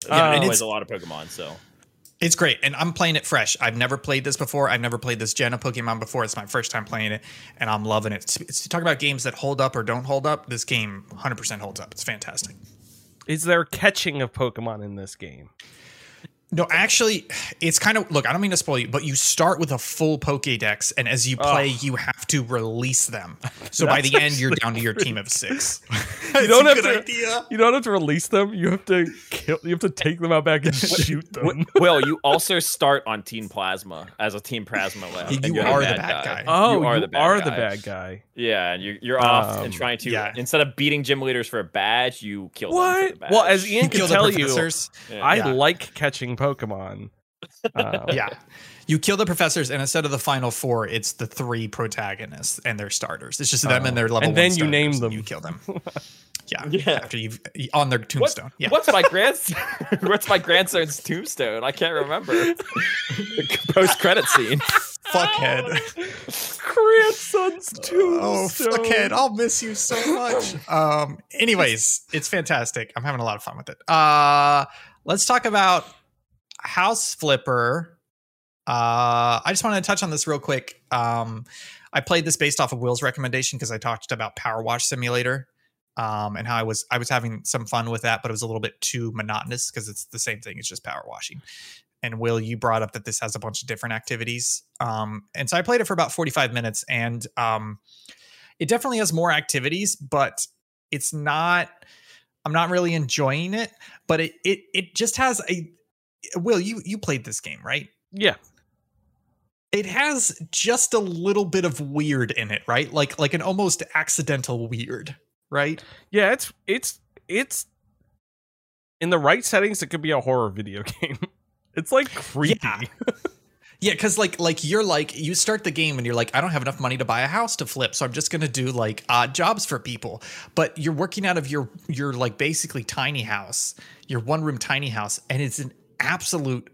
Speaker 1: Yeah,
Speaker 3: Yeah, it
Speaker 2: um,
Speaker 3: plays a lot of Pokemon. So
Speaker 2: It's great, and I'm playing it fresh. I've never played this before. I've never played this gen of Pokemon before. It's my first time playing it, and I'm loving it. It's, it's talk about games that hold up or don't hold up. This game 100% holds up. It's fantastic.
Speaker 1: Is there catching of Pokemon in this game?
Speaker 2: No, actually, it's kind of look. I don't mean to spoil you, but you start with a full Pokédex, and as you play, you have to release them. So by the end, you're down to your team of six.
Speaker 1: You don't have to.
Speaker 2: idea.
Speaker 1: You don't have to release them. You have to kill. You have to take them out back and shoot them.
Speaker 3: Well, you also start on Team Plasma as a Team Plasma lab?
Speaker 2: You
Speaker 3: you're
Speaker 2: the bad guy.
Speaker 1: Oh,
Speaker 3: you are the bad
Speaker 1: are
Speaker 3: guy.
Speaker 1: the bad guy.
Speaker 3: Yeah, and you're, you're off
Speaker 1: Um,
Speaker 3: and trying to
Speaker 2: yeah.
Speaker 3: instead of beating gym leaders for a badge, you kill them
Speaker 1: What? Well, as Ian
Speaker 2: You
Speaker 1: can tell you.
Speaker 3: Yeah.
Speaker 1: I
Speaker 2: Yeah.
Speaker 1: like catching Pokemon. Um,
Speaker 2: yeah. You kill the professors, and instead of the final four, it's the three protagonists and their starters. It's just them and their level.
Speaker 1: And then
Speaker 2: one
Speaker 1: you name them.
Speaker 2: You kill them. Yeah.
Speaker 3: Yeah.
Speaker 2: After you've on their
Speaker 3: What-
Speaker 2: tombstone. Yeah.
Speaker 3: What's my grandson? what's my grandson's tombstone? I can't remember. Post credit scene.
Speaker 2: Fuckhead.
Speaker 1: Grandson's tombstone.
Speaker 2: Oh, fuckhead. I'll miss you so much. Um, anyways, it's fantastic. I'm having a lot of fun with it. Uh, let's talk about House Flipper. Uh, I just wanted to touch on this real quick. Um, I played this based off of Will's recommendation because I talked about Power Wash Simulator. Um, and how I was I was having some fun with that, but it was a little bit too monotonous because it's the same thing. It's just power washing. And Will, you brought up that this has a bunch of different activities. Um, and so I played it for about 45 minutes, and um, it definitely has more activities, but it's not. I'm not really enjoying it, but it it it just has a. Will you you played this game right?
Speaker 1: Yeah.
Speaker 2: It has just a little bit of weird in it, right? Like like an almost accidental weird, right?
Speaker 1: Yeah, it's it's it's in the right settings. It could be a horror video game. It's like creepy.
Speaker 2: Yeah. Yeah, because like like you're like you start the game and you're like I don't have enough money to buy a house to flip, so I'm just gonna do like odd jobs for people. But you're working out of your your like basically tiny house, your one room tiny house, and it's an absolute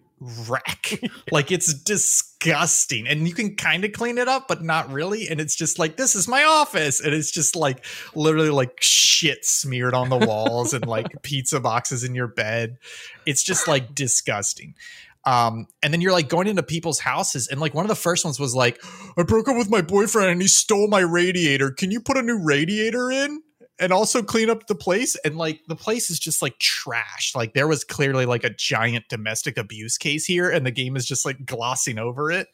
Speaker 2: wreck. Like it's disgusting, and you can kind of clean it up, but not really. And it's just like this is my office, and it's just like literally like shit smeared on the walls and like pizza boxes in your bed. It's just like disgusting. Um, and then you're like going into people's houses, and like one of the first ones was like, I broke up with my boyfriend and he stole my radiator. Can you put a new radiator in? And also clean up the place. And like the place is just like trash. Like there was clearly like a giant domestic abuse case here, and the game is just like glossing over it.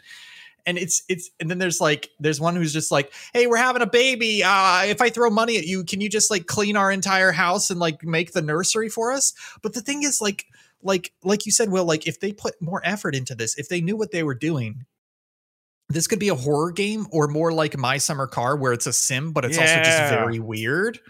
Speaker 2: And it's it's and then there's like there's one who's just like, hey, we're having a baby. Uh, if I throw money at you, can you just like clean our entire house and like make the nursery for us? But the thing is, like, like like you said will like if they put more effort into this if they knew what they were doing this could be a horror game or more like my summer car where it's a sim but it's also just very weird.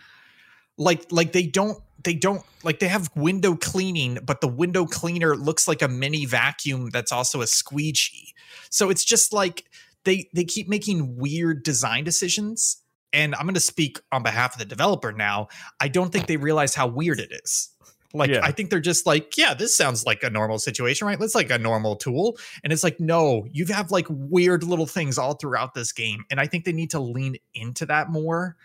Speaker 2: Like like they don't they don't like they have window cleaning but the window cleaner looks like a mini vacuum that's also a squeegee. So it's just like they they keep making weird design decisions. And i'm going to speak on behalf of the developer now. I don't think they realize how weird it is like
Speaker 1: Yeah.
Speaker 2: I think they're just like, yeah, this sounds like a normal situation, right? It's like a normal tool. And it's like, no, you have like weird little things all throughout this game. And I think they need to lean into that more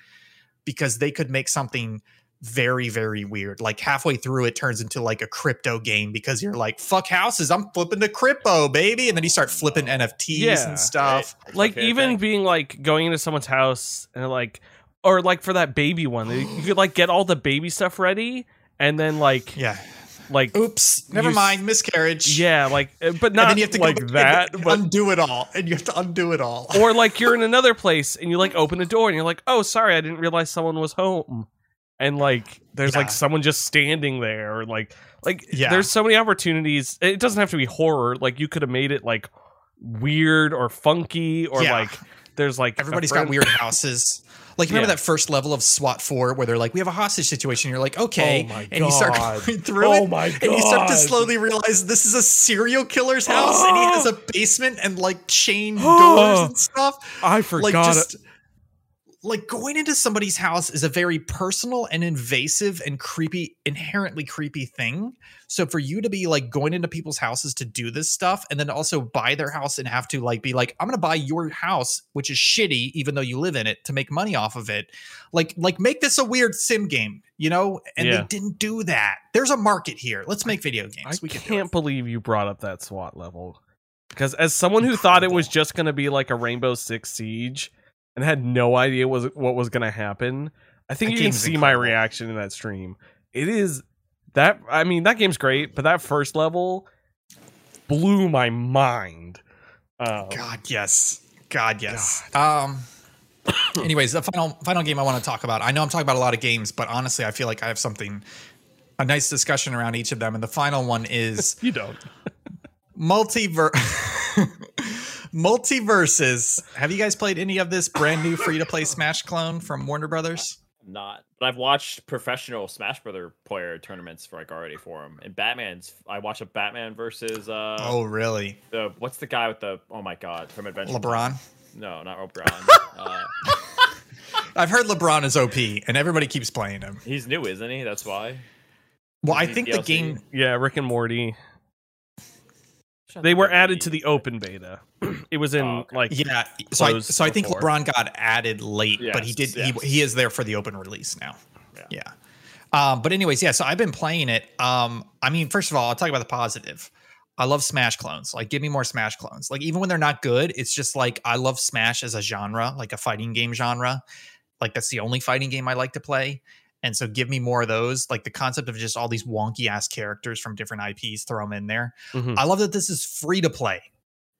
Speaker 2: because they could make something very, very weird. Like halfway through, it turns into like a crypto game because you're like, fuck houses, I'm flipping to crypto, baby. And then you start flipping NFTs
Speaker 1: Yeah.
Speaker 2: and stuff.
Speaker 3: Right?
Speaker 1: like
Speaker 3: Okay,
Speaker 1: even
Speaker 3: thing.
Speaker 1: being like going into someone's house and like or like for that baby one you could like get all the baby stuff ready and then like
Speaker 2: Yeah.
Speaker 1: like
Speaker 2: Oops. Never
Speaker 1: s-
Speaker 2: mind. Miscarriage.
Speaker 1: yeah like uh, but
Speaker 2: And
Speaker 1: not
Speaker 2: then you have to
Speaker 1: like that
Speaker 2: and
Speaker 1: but
Speaker 2: undo it all. And you have to undo it all.
Speaker 1: or like you're in another place and you like open the door and you're like oh sorry i didn't realize someone was home and like there's
Speaker 2: Yeah.
Speaker 1: like someone just standing there or like like
Speaker 2: Yeah.
Speaker 1: there's so many opportunities. It doesn't have to be horror. Like you could have made it like weird or funky or
Speaker 2: Yeah.
Speaker 1: like there's like
Speaker 2: everybody's got weird houses. Like remember
Speaker 1: Yeah.
Speaker 2: that first level of SWAT four where they're like, "We have a hostage situation." You're like, "Okay,"
Speaker 1: Oh
Speaker 2: and you start going through
Speaker 1: Oh
Speaker 2: it,
Speaker 1: my
Speaker 2: and you start to slowly realize this is a serial killer's house, and he has a basement and like chain doors and stuff.
Speaker 1: I
Speaker 2: Like
Speaker 1: forgot
Speaker 2: just
Speaker 1: it.
Speaker 2: Like going into somebody's house is a very personal and invasive and creepy, inherently creepy thing. So for you to be like going into people's houses to do this stuff and then also buy their house and have to like be like, I'm gonna buy your house, which is shitty, even though you live in it, to make money off of it. Like, like make this a weird sim game, you know? And
Speaker 1: Yeah.
Speaker 2: they didn't do that. There's a market here. Let's make video games.
Speaker 1: I
Speaker 2: we
Speaker 1: can't believe you brought up that SWAT level. Because as someone who thought it was just going to be like a Rainbow Six Siege and had no idea was what was going to happen, I think
Speaker 2: That
Speaker 1: you can see
Speaker 2: incredible.
Speaker 1: my reaction in that stream. It is that I mean that game's great, but that first level blew my mind. Um,
Speaker 2: God, yes. God, yes. Um. anyways, the final final game I want to talk about. I know I'm talking about a lot of games, but honestly, I feel like I have something, a nice discussion around each of them. And the final one is
Speaker 1: you don't.
Speaker 2: MultiVersus. MultiVersus. Have you guys played any of this brand new free to play Smash clone from Warner Brothers?
Speaker 3: Not, but I've watched professional Smash Brother player tournaments for like already for him. And Batman's, I watched a Batman versus uh
Speaker 2: oh, really?
Speaker 3: the what's the guy with the oh my god from Adventure
Speaker 2: LeBron.
Speaker 3: Time? No, not LeBron. uh,
Speaker 2: I've heard LeBron is OP, and everybody keeps playing him.
Speaker 3: he's new, isn't he? That's why.
Speaker 2: Well, I
Speaker 3: Is he
Speaker 2: think the game.
Speaker 1: Yeah, Rick and Morty.
Speaker 3: Shut
Speaker 1: They
Speaker 3: the
Speaker 1: were added to the open beta. It was in
Speaker 3: Oh, okay.
Speaker 1: like
Speaker 2: Yeah, so I, so I think
Speaker 1: before.
Speaker 2: LeBron got added late, but he did.
Speaker 3: yes.
Speaker 2: He, he is there for the open release now.
Speaker 3: Yeah.
Speaker 2: Yeah. Um, but anyways, yeah. So I've been playing it. Um, I mean, first of all, I'll talk about the positive. I love Smash clones. Like, give me more Smash clones. Like, even when they're not good, it's just like I love Smash as a genre, like a fighting game genre. Like that's the only fighting game I like to play. And so, give me more of those. Like the concept of just all these wonky ass characters from different IPs, throw them in there.
Speaker 1: Mhm.
Speaker 2: I love that this is free to play.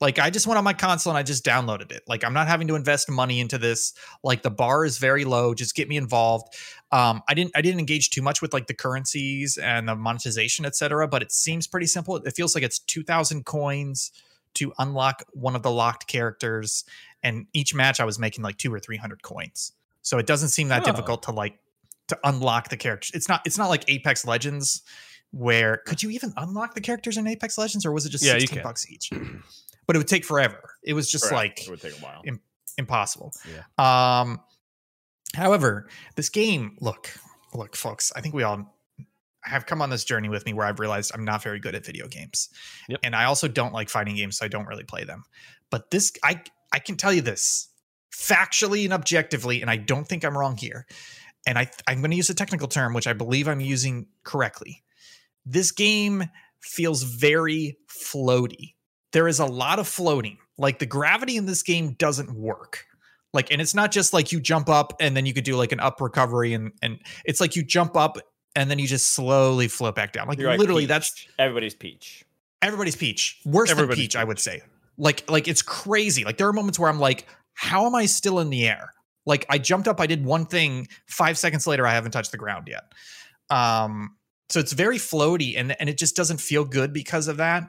Speaker 2: Like I just went on my console and I just downloaded it. Like I'm not having to invest money into this. Like the bar is very low. Just get me involved. Um, I didn't I didn't engage too much with like the currencies and the monetization, etc. But it seems pretty simple. It feels like it's two thousand coins to unlock one of the locked characters, and each match I was making like two or three hundred coins. So it doesn't seem that
Speaker 3: Oh.
Speaker 2: difficult to like to unlock the characters. It's not it's not like Apex Legends where could you even unlock the characters in Apex Legends or was it just
Speaker 1: Yeah, you
Speaker 2: 16
Speaker 1: can.
Speaker 2: bucks each? But it would take forever. It was just like
Speaker 3: it would take a while.
Speaker 2: im- impossible. Um however, this game, look, look folks, I think we all have come on this journey with me where I've realized I'm not very good at video games.
Speaker 1: Yep.
Speaker 2: And I also don't like fighting games, so I don't really play them. But this I I can tell you this factually and objectively, and I don't think I'm wrong here. And I I'm going to use a technical term, which I believe I'm using correctly. This game feels very floaty. There is a lot of floating. Like the gravity in this game doesn't work. Like, and it's not just like you jump up and then you could do like an up recovery, and and it's like you jump up and then you just slowly float back down. Like
Speaker 3: You're
Speaker 2: literally,
Speaker 3: Peach.
Speaker 2: that's
Speaker 3: everybody's peach.
Speaker 2: everybody's peach worse
Speaker 1: Everybody's
Speaker 2: than peach, i would say like like it's crazy like there are moments where i'm like how am i still in the air like i jumped up i did one thing five seconds later i haven't touched the ground yet um so it's very floaty and and it just doesn't feel good because of that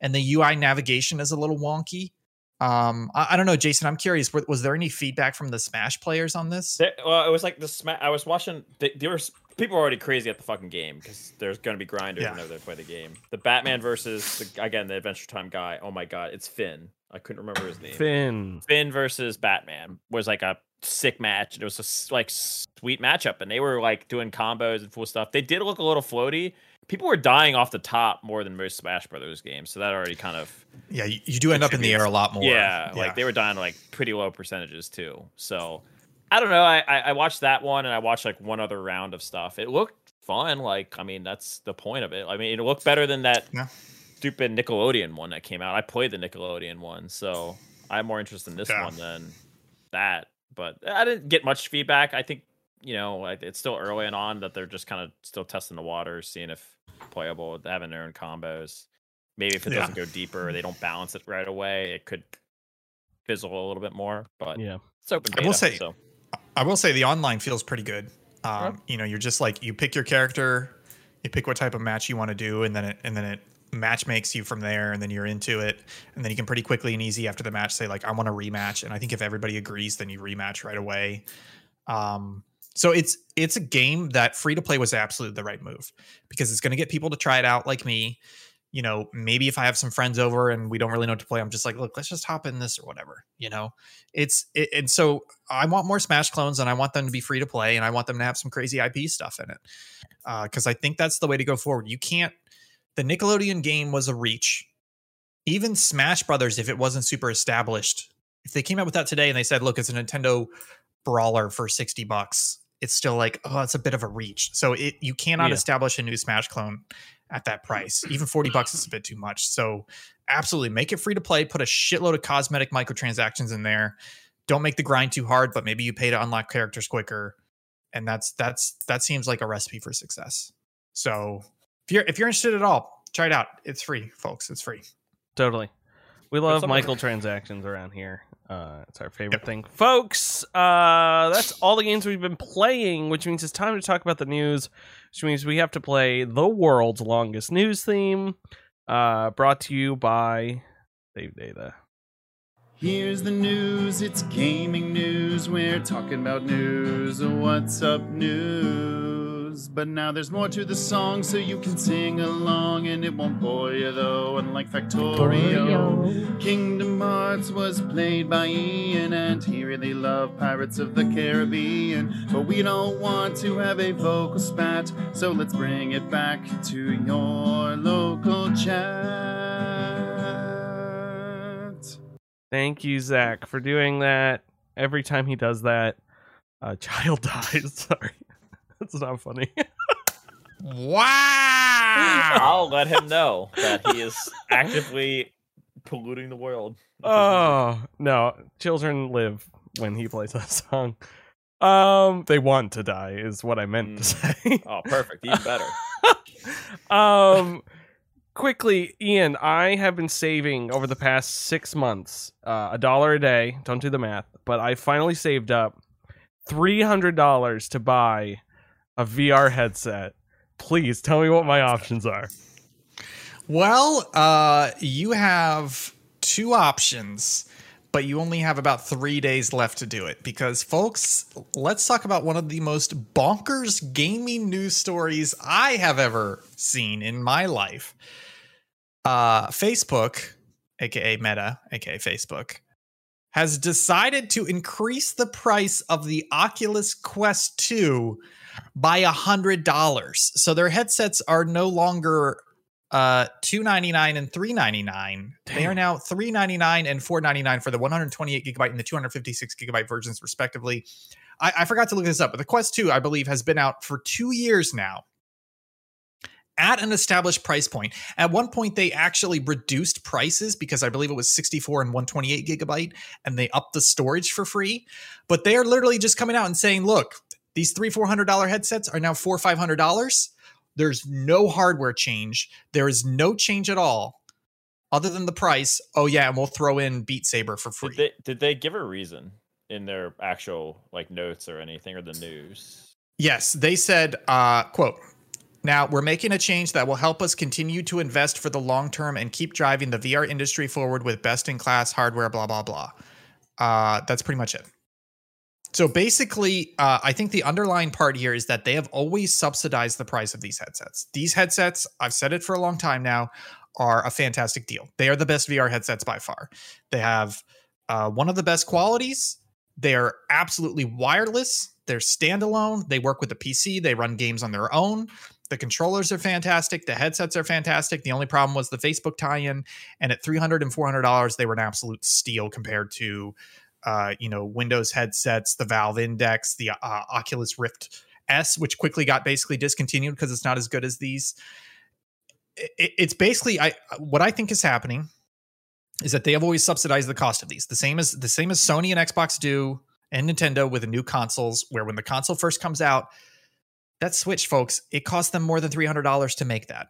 Speaker 2: and the ui navigation is a little wonky um i, I don't know jason i'm curious was, was there any feedback from the smash players on this
Speaker 3: There- well, it was like the sma- I was watching. They, there was people were already crazy at the fucking game because there's gonna be grinders
Speaker 2: Yeah.
Speaker 3: whenever they play the game. The Batman versus the, again the Adventure Time guy. Oh my god, it's Finn. I couldn't remember his name.
Speaker 1: Finn.
Speaker 3: Finn versus Batman was like a sick match. It was a like sweet matchup, and they were like doing combos and cool stuff. They did look a little floaty. People were dying off the top more than most Smash Brothers games, so that already kind of
Speaker 2: yeah you, you do end up in the air a lot more
Speaker 3: yeah, like they were dying like pretty low percentages too. So I don't know. I, I I watched that one and I watched like one other round of stuff. It looked fun. Like I mean, that's the point of it. I mean, it looked better than that
Speaker 2: Yeah.
Speaker 3: stupid Nickelodeon one that came out. I played the Nickelodeon one, so I'm more interested in this
Speaker 2: Yeah.
Speaker 3: one than that. But I didn't get much feedback. I think you know it's still early and on that they're just kind of still testing the waters, seeing if playable. They haven't their own combos. Maybe if it
Speaker 2: Yeah.
Speaker 3: doesn't go deeper, they don't balance it right away. It could fizzle a little bit more, but
Speaker 1: Yeah.
Speaker 3: it's open
Speaker 2: I
Speaker 3: beta.
Speaker 2: will say-
Speaker 3: so
Speaker 2: I will say the online feels pretty good. Um, you know, you're just like you pick your character, you pick what type of match you want to do, and then it and then it match makes you from there, and then you're into it, and then you can pretty quickly and easy after the match say like I want to rematch, and I think if everybody agrees, then you rematch right away. Um, so it's it's a game that free to play was absolutely the right move because it's going to get people to try it out like me you know, maybe if I have some friends over and we don't really know what to play, I'm just like, look, let's just hop in this or whatever. You know, it's it, and so I want more Smash clones and I want them to be free to play and I want them to have some crazy IP stuff in it Uh because uh, I think that's the way to go forward. You can't. The Nickelodeon game was a reach. Even Smash Brothers, if it wasn't super established, if they came out with that today and they said, look, it's a Nintendo brawler for 60 bucks, it's still like, oh, it's a bit of a reach. So it you cannot
Speaker 1: Yeah.
Speaker 2: establish a new Smash clone at that price. Even 40 bucks is a bit too much. So absolutely make it free to play, put a shitload of cosmetic microtransactions in there. Don't make the grind too hard, but maybe you pay to unlock characters quicker. And that's that's that seems like a recipe for success. So if you're if you're interested at all, try it out. It's free, folks. It's free.
Speaker 1: Totally. We love
Speaker 3: something-
Speaker 1: Michael transactions around here. Uh, it's our favorite thing, folks. Uh, that's all the games we've been playing, which means it's time to talk about the news. Which means we have to play the world's longest news theme. Uh, brought to you by Dave Data.
Speaker 4: Here's the news, it's gaming news. We're talking about news. What's up, news? But now there's more to the song, so you can sing along, and it won't bore you though. Unlike Factorio, Kingdom Hearts was played by Ian, and he really loved Pirates of the Caribbean. But we don't want to have a vocal spat, so let's bring it back to your local chat.
Speaker 1: Thank you, Zach, for doing that. Every time he does that, a child dies. Sorry, that's not funny.
Speaker 2: Wow.
Speaker 3: I'll let him know that he is actively polluting the world.
Speaker 1: Oh no, children live when he plays that song. Um, they want to die is what I meant to say.
Speaker 3: oh, perfect. Even better.
Speaker 1: um, quickly, Ian, I have been saving over the past six months uh, a dollar a day. Don't do the math, but I finally saved up three hundred dollars to buy a VR headset. Please tell me what my options are.
Speaker 2: Well, uh, you have two options, but you only have about three days left to do it. Because, folks, let's talk about one of the most bonkers gaming news stories I have ever seen in my life. Uh, Facebook, aka Meta, aka Facebook, has decided to increase the price of the Oculus Quest 2 by a hundred dollars. So their headsets are no longer uh 299 and 399 they are now 399 and 499 for the 128 gigabyte and the 256 gigabyte versions respectively. I, I forgot to look this up but the quest 2 i believe has been out for two years now. At an established price point. At one point they actually reduced prices because i believe it was 64 and 128 gigabyte and they upped the storage for free. But they are literally just coming out and saying look these three four hundred dollar headsets are now four five hundred dollars there's no hardware change. There is no change at all, other than the price. Oh yeah, and we'll throw in Beat Saber for free.
Speaker 3: Did they did they give a reason in their actual like notes or anything or the news?
Speaker 2: yes, they said, uh, "quote." Now we're making a change that will help us continue to invest for the long term and keep driving the VR industry forward with best in class hardware. Blah blah blah. Uh, that's pretty much it. So basically, uh, I think the underlying part here is that they have always subsidized the price of these headsets. These headsets, I've said it for a long time now, are a fantastic deal. They are the best VR headsets by far. They have uh, one of the best qualities. They are absolutely wireless. They're standalone. They work with the PC. They run games on their own. The controllers are fantastic. The headsets are fantastic. The only problem was the Facebook tie-in, and at three hundred and four hundred dollars, they were an absolute steal compared to uh, you know, Windows headsets, the Valve Index, the uh, Oculus Rift S, which quickly got basically discontinued because it's not as good as these. It, it's basically I what I think is happening is that they have always subsidized the cost of these. The same as the same as Sony and Xbox do and Nintendo with the new consoles, where when the console first comes out, that Switch, folks, it cost them more than three hundred dollars to make that.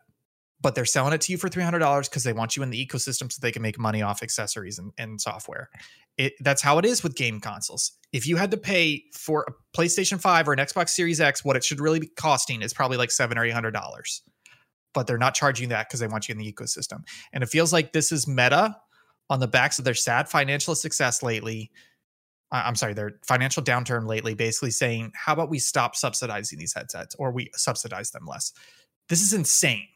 Speaker 2: But they're selling it to you for $300 because they want you in the ecosystem so they can make money off accessories and, and software. It, that's how it is with game consoles. If you had to pay for a PlayStation 5 or an Xbox Series X, what it should really be costing is probably like seven or eight hundred dollars. But they're not charging that because they want you in the ecosystem. And it feels like this is meta on the backs of their sad financial success lately. I'm sorry, their financial downturn lately, basically saying, how about we stop subsidizing these headsets or we subsidize them less? This is insane.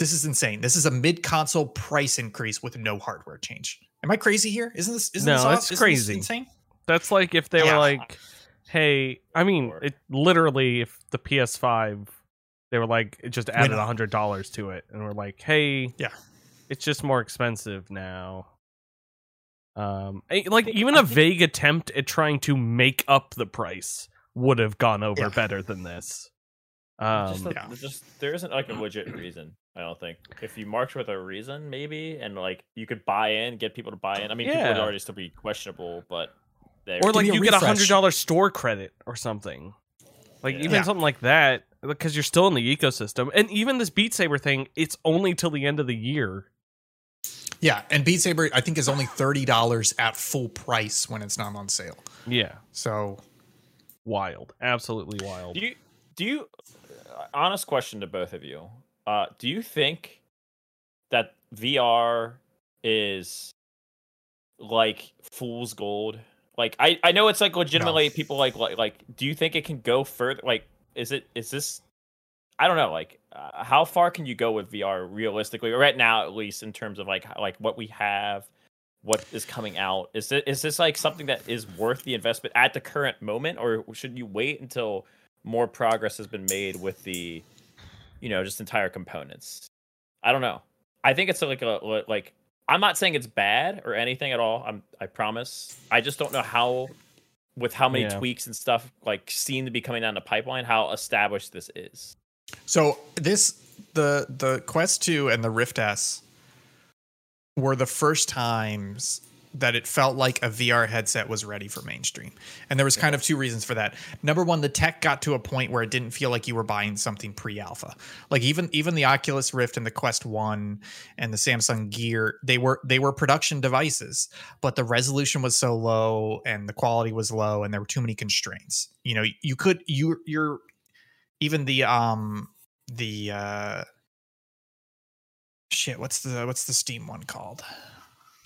Speaker 2: This is insane. This is a mid console price increase with no hardware change. Am I crazy here? Isn't this isn't
Speaker 1: No,
Speaker 2: this off?
Speaker 1: it's
Speaker 2: Isn't this
Speaker 1: crazy.
Speaker 2: insane?
Speaker 1: That's like if they
Speaker 2: Yeah.
Speaker 1: were like, "Hey, I mean, it literally if the PS5 they were like it just added a hundred dollars to it, and we're like, "Hey,
Speaker 2: Yeah.
Speaker 1: it's just more expensive now." Um, like even a vague attempt at trying to make up the price would have gone over
Speaker 2: Yeah.
Speaker 1: better than this.
Speaker 3: Just,
Speaker 1: Um,
Speaker 3: a-
Speaker 2: yeah.
Speaker 3: just there isn't like a legit reason. I don't think if you march with a reason, maybe, and like you could buy in, get people to buy in. I mean, people would already still be questionable, but they
Speaker 1: or like
Speaker 2: me a
Speaker 1: you get a hundred dollar store credit or something like
Speaker 3: Yeah.
Speaker 1: even
Speaker 2: Yeah.
Speaker 1: something like that because you're still in the ecosystem and even this beat saber thing it's only till the end of the year
Speaker 2: Yeah, and Beat Saber I think is only thirty dollars at full price when it's not on sale.
Speaker 1: yeah
Speaker 2: So
Speaker 1: wild absolutely wild
Speaker 3: Do you do you honest question to both of you? Uh do you think that VR is like fool's gold? Like I I know it's like legitimately people like like like do you think it can go further like is it is this I don't know like uh, how far can you go with VR realistically or right now at least in terms of like like what we have what is coming out is it is this like something that is worth the investment at the current moment or should you wait until more progress has been made with the you know just entire components. I don't know. I think it's like a like i'm not saying it's bad or anything at all. I'm i promise. I just don't know how with how many
Speaker 1: Yeah.
Speaker 3: tweaks and stuff like seem to be coming down the pipeline how established this is.
Speaker 2: So this the the Quest 2 and the Rift S were the first times that it felt like a VR headset was ready for mainstream. And there was kind of two reasons for that. Number one, the tech got to a point where it didn't feel like you were buying something pre-alpha. Like even even the Oculus Rift and the Quest 1 and the Samsung Gear, they were they were production devices, but the resolution was so low and the quality was low and there were too many constraints. You know, you could you you're even the um the uh shit what's the what's the steam one called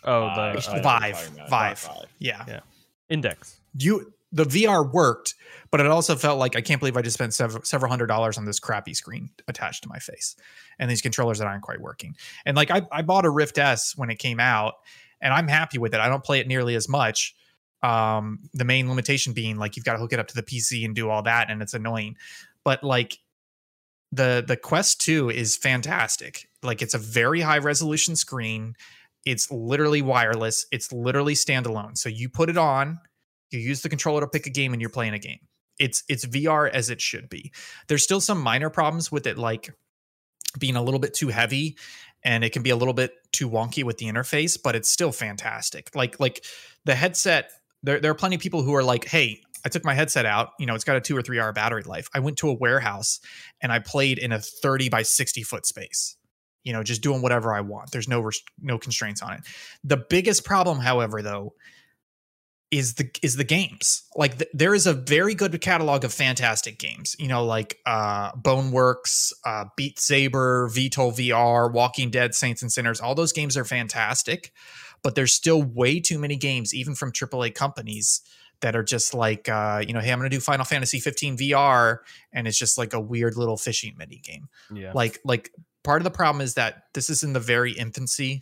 Speaker 1: oh
Speaker 3: Uh,
Speaker 1: the
Speaker 3: I know
Speaker 1: uh,
Speaker 3: what you're
Speaker 2: Vive.
Speaker 3: talking about.
Speaker 2: Vive. yeah.
Speaker 1: Yeah. index
Speaker 2: you the vr worked but it also felt like i can't believe i just spent several, several hundred dollars on this crappy screen attached to my face and these controllers that aren't quite working and like i, I bought a rift s when it came out and i'm happy with it i don't play it nearly as much um the main limitation being like you've got to hook it up to the pc and do all that and it's annoying but like the the quest 2 is fantastic like it's a very high resolution screen it's literally wireless it's literally standalone. So you put it on you use the controller to pick a game and you're playing a game. It's it's vr as it should be. There's still some minor problems with it like being a little bit too heavy and it can be a little bit too wonky with the interface but it's still fantastic. Like like the headset there, there are plenty of people who are like hey i took my headset out you know it's got a two or three hour battery life. I went to a warehouse and i played in a 30 by 60 foot space you know just doing whatever i want. There's no rest- no constraints on it. The biggest problem however though is the is the games. Like th- there is a very good catalog of fantastic games you know like uh boneworks uh beat saber vtol vr walking dead saints and sinners. All those games are fantastic but there's still way too many games even from aaa companies that are just like uh you know hey i'm gonna do final fantasy 15 vr and it's just like a weird little fishing mini game.
Speaker 1: Yeah.
Speaker 2: Like like part of the problem is that this is in the very infancy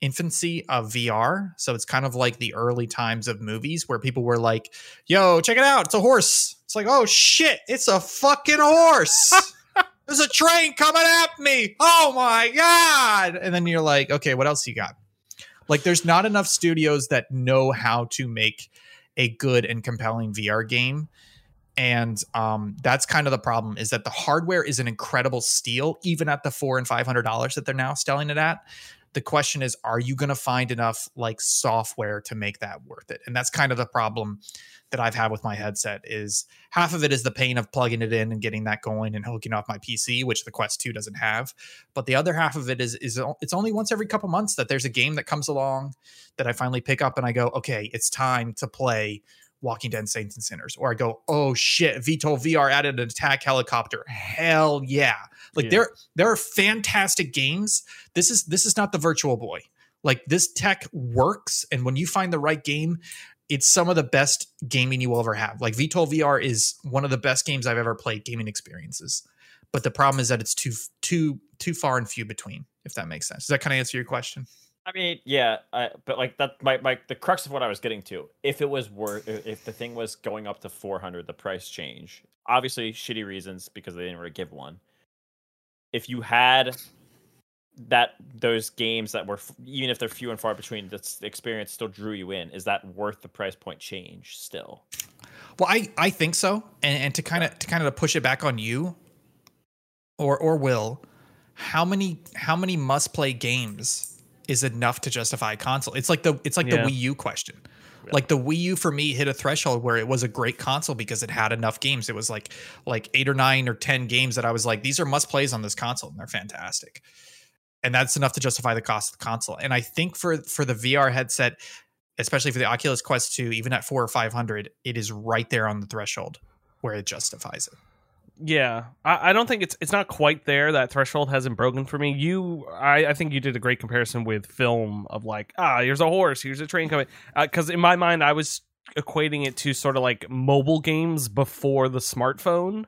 Speaker 2: infancy of VR. So it's kind of like the early times of movies where people were like, "Yo, check it out, it's a horse." It's like, "Oh shit, it's a fucking horse." There's a train coming at me. Oh my god. And then you're like, "Okay, what else you got?" Like there's not enough studios that know how to make a good and compelling VR game and um, that's kind of the problem is that the hardware is an incredible steal even at the four and five hundred dollars that they're now selling it at The question is, are you going to find enough like software to make that worth it? And that's kind of the problem that I've had with my headset is half of it is the pain of plugging it in and getting that going and hooking off my PC, which the Quest 2 doesn't have. But the other half of it is is it's only once every couple months that there's a game that comes along that I finally pick up and I go, okay, it's time to play Walking Dead Saints and Sinners. Or I go, oh shit, VTOL VR added an attack helicopter. Hell yeah. Like
Speaker 1: Yeah.
Speaker 2: there there are fantastic games. This is this is not the virtual boy. Like this tech works, and when you find the right game, it's some of the best gaming you will ever have. Like VTOL VR is one of the best games I've ever played, gaming experiences. But the problem is that it's too too too far and few between, if that makes sense. Does that kind of answer your question?
Speaker 3: I mean, yeah, I, but like that, my, my the crux of what I was getting to, if it was worth, if the thing was going up to four hundred, the price change, obviously shitty reasons because they didn't really give one. If you had that those games that were even if they're few and far between, the experience still drew you in. Is that worth the price point change still?
Speaker 2: Well, I I think so. And, and to kind of to kind of push it back on you, or or Will, how many how many must play games is enough to justify a console? It's like the it's like
Speaker 1: Yeah.
Speaker 2: the Wii U question. Like the Wii U for me hit a threshold where it was a great console because it had enough games. It was like like eight or nine or ten games that I was like, these are must plays on this console, and they're fantastic. And that's enough to justify the cost of the console. And I think for for the VR headset, especially for the Oculus Quest 2, even at four or five hundred, it is right there on the threshold where it justifies it.
Speaker 1: Yeah, I, I don't think it's it's not quite there. That threshold hasn't broken for me. You, I, I think you did a great comparison with film of like, ah, here's a horse, here's a train coming. Because in my mind, I was equating it to sort of like mobile games before the smartphone,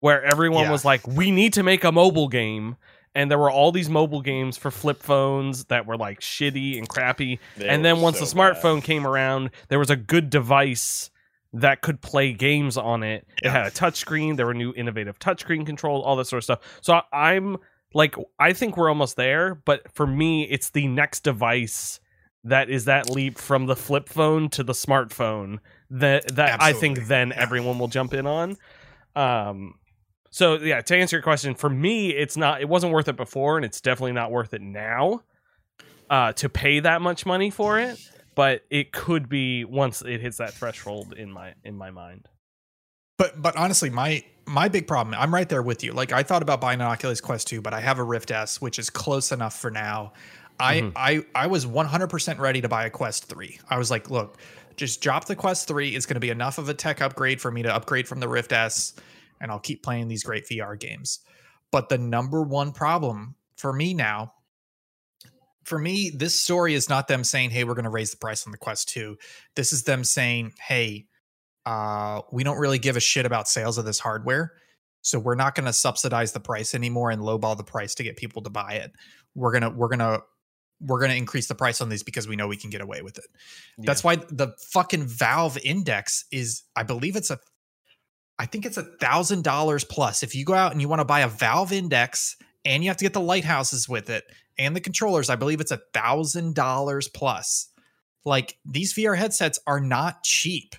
Speaker 1: where everyone
Speaker 2: Yeah.
Speaker 1: was like, we need to make a mobile game. And there were all these mobile games for flip phones that were like shitty and crappy.
Speaker 3: They
Speaker 1: and then once
Speaker 3: so
Speaker 1: the
Speaker 3: bad.
Speaker 1: smartphone came around, there was a good device that could play games on it. It had a touchscreen. There were new innovative touchscreen controls, all that sort of stuff. So I- I'm like, I think we're almost there. But for me, it's the next device that is that leap from the flip phone to the smartphone that that I think then
Speaker 2: Yeah.
Speaker 1: everyone will jump in on. Um. So yeah, to answer your question, for me, it's not. It wasn't worth it before, and it's definitely not worth it now. Uh, to pay that much money for it, but it could be once it hits that threshold in my in my mind.
Speaker 2: But but honestly, my my big problem, I'm right there with you. Like I thought about buying an Oculus Quest 2, but I have a Rift S, which is close enough for now. I
Speaker 1: Mhm.
Speaker 2: I I was 100% ready to buy a Quest 3. I was like, look, just drop the Quest 3. It's going to be enough of a tech upgrade for me to upgrade from the Rift S, and I'll keep playing these great VR games. But the number one problem for me now, for me, this story is not them saying, hey, we're going to raise the price on the Quest 2. This is them saying, hey, uh, we don't really give a shit about sales of this hardware. So we're not going to subsidize the price anymore and lowball the price to get people to buy it. We're gonna we're gonna we're gonna increase the price on these because we know we can get away with it. That's why the fucking Valve Index is, I believe it's a, I think it's a thousand dollars plus. If you go out and you want to buy a Valve Index and you have to get the lighthouses with it and the controllers, I believe it's a thousand dollars plus. Like these VR headsets are not cheap.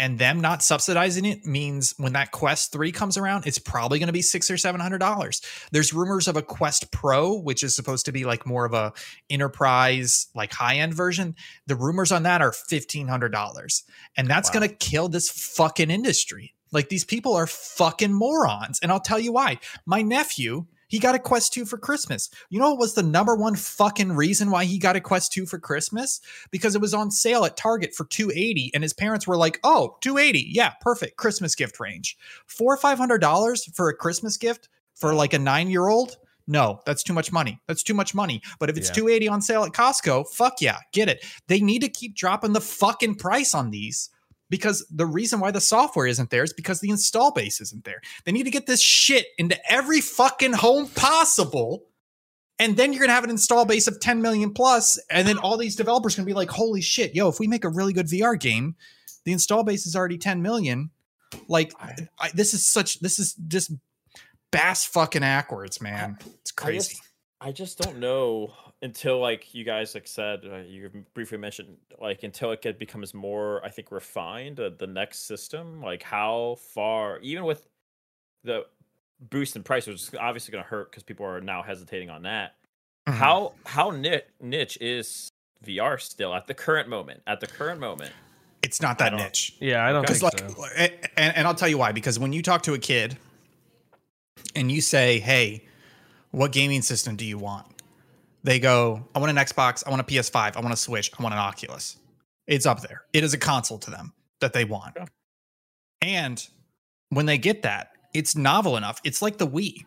Speaker 2: And them not subsidizing it means when that Quest 3 comes around, it's probably going to be six or seven hundred dollars. There's rumors of a Quest Pro, which is supposed to be like more of a enterprise, like high-end version the rumors on that are $1500 and that's
Speaker 1: Wow.
Speaker 2: going to kill this fucking industry like these people are fucking morons and i'll tell you why my nephew he got a quest 2 for christmas you know what was the number one fucking reason why he got a quest 2 for christmas because it was on sale at target for 280 and his parents were like oh 280 yeah perfect christmas gift range four or five hundred dollars for a christmas gift for like a nine year old no, that's too much money. That's too much money. But if it's
Speaker 1: Yeah.
Speaker 2: 280 on sale at Costco, fuck yeah, get it. They need to keep dropping the fucking price on these because the reason why the software isn't there is because the install base isn't there. They need to get this shit into every fucking home possible. And then you're gonna have an install base of 10 million plus, and then all these developers gonna be like, holy shit, yo, if we make a really good VR game, the install base is already 10 million. Like I, this is such this is just bass fucking backwards, man. It's
Speaker 3: I
Speaker 2: crazy.
Speaker 3: just, I just don't know until like you guys like said uh, you briefly mentioned like until it get, becomes more I think refined uh, the next system like how far even with the boost in price which is obviously going to hurt because people are now hesitating on that how how ni- niche is VR still at the current moment? At the current moment,
Speaker 2: It's not that niche.
Speaker 1: Yeah, I don't
Speaker 2: Because like,
Speaker 1: so.
Speaker 2: and, and I'll tell you why. Because when you talk to a kid and you say, "Hey, what gaming system do you want?" They go, "I want an Xbox. I want a PS5. I want a Switch. I want an Oculus." It's up there. It is a console to them that they want.
Speaker 3: Yeah.
Speaker 2: And when they get that, it's novel enough. It's like the Wii.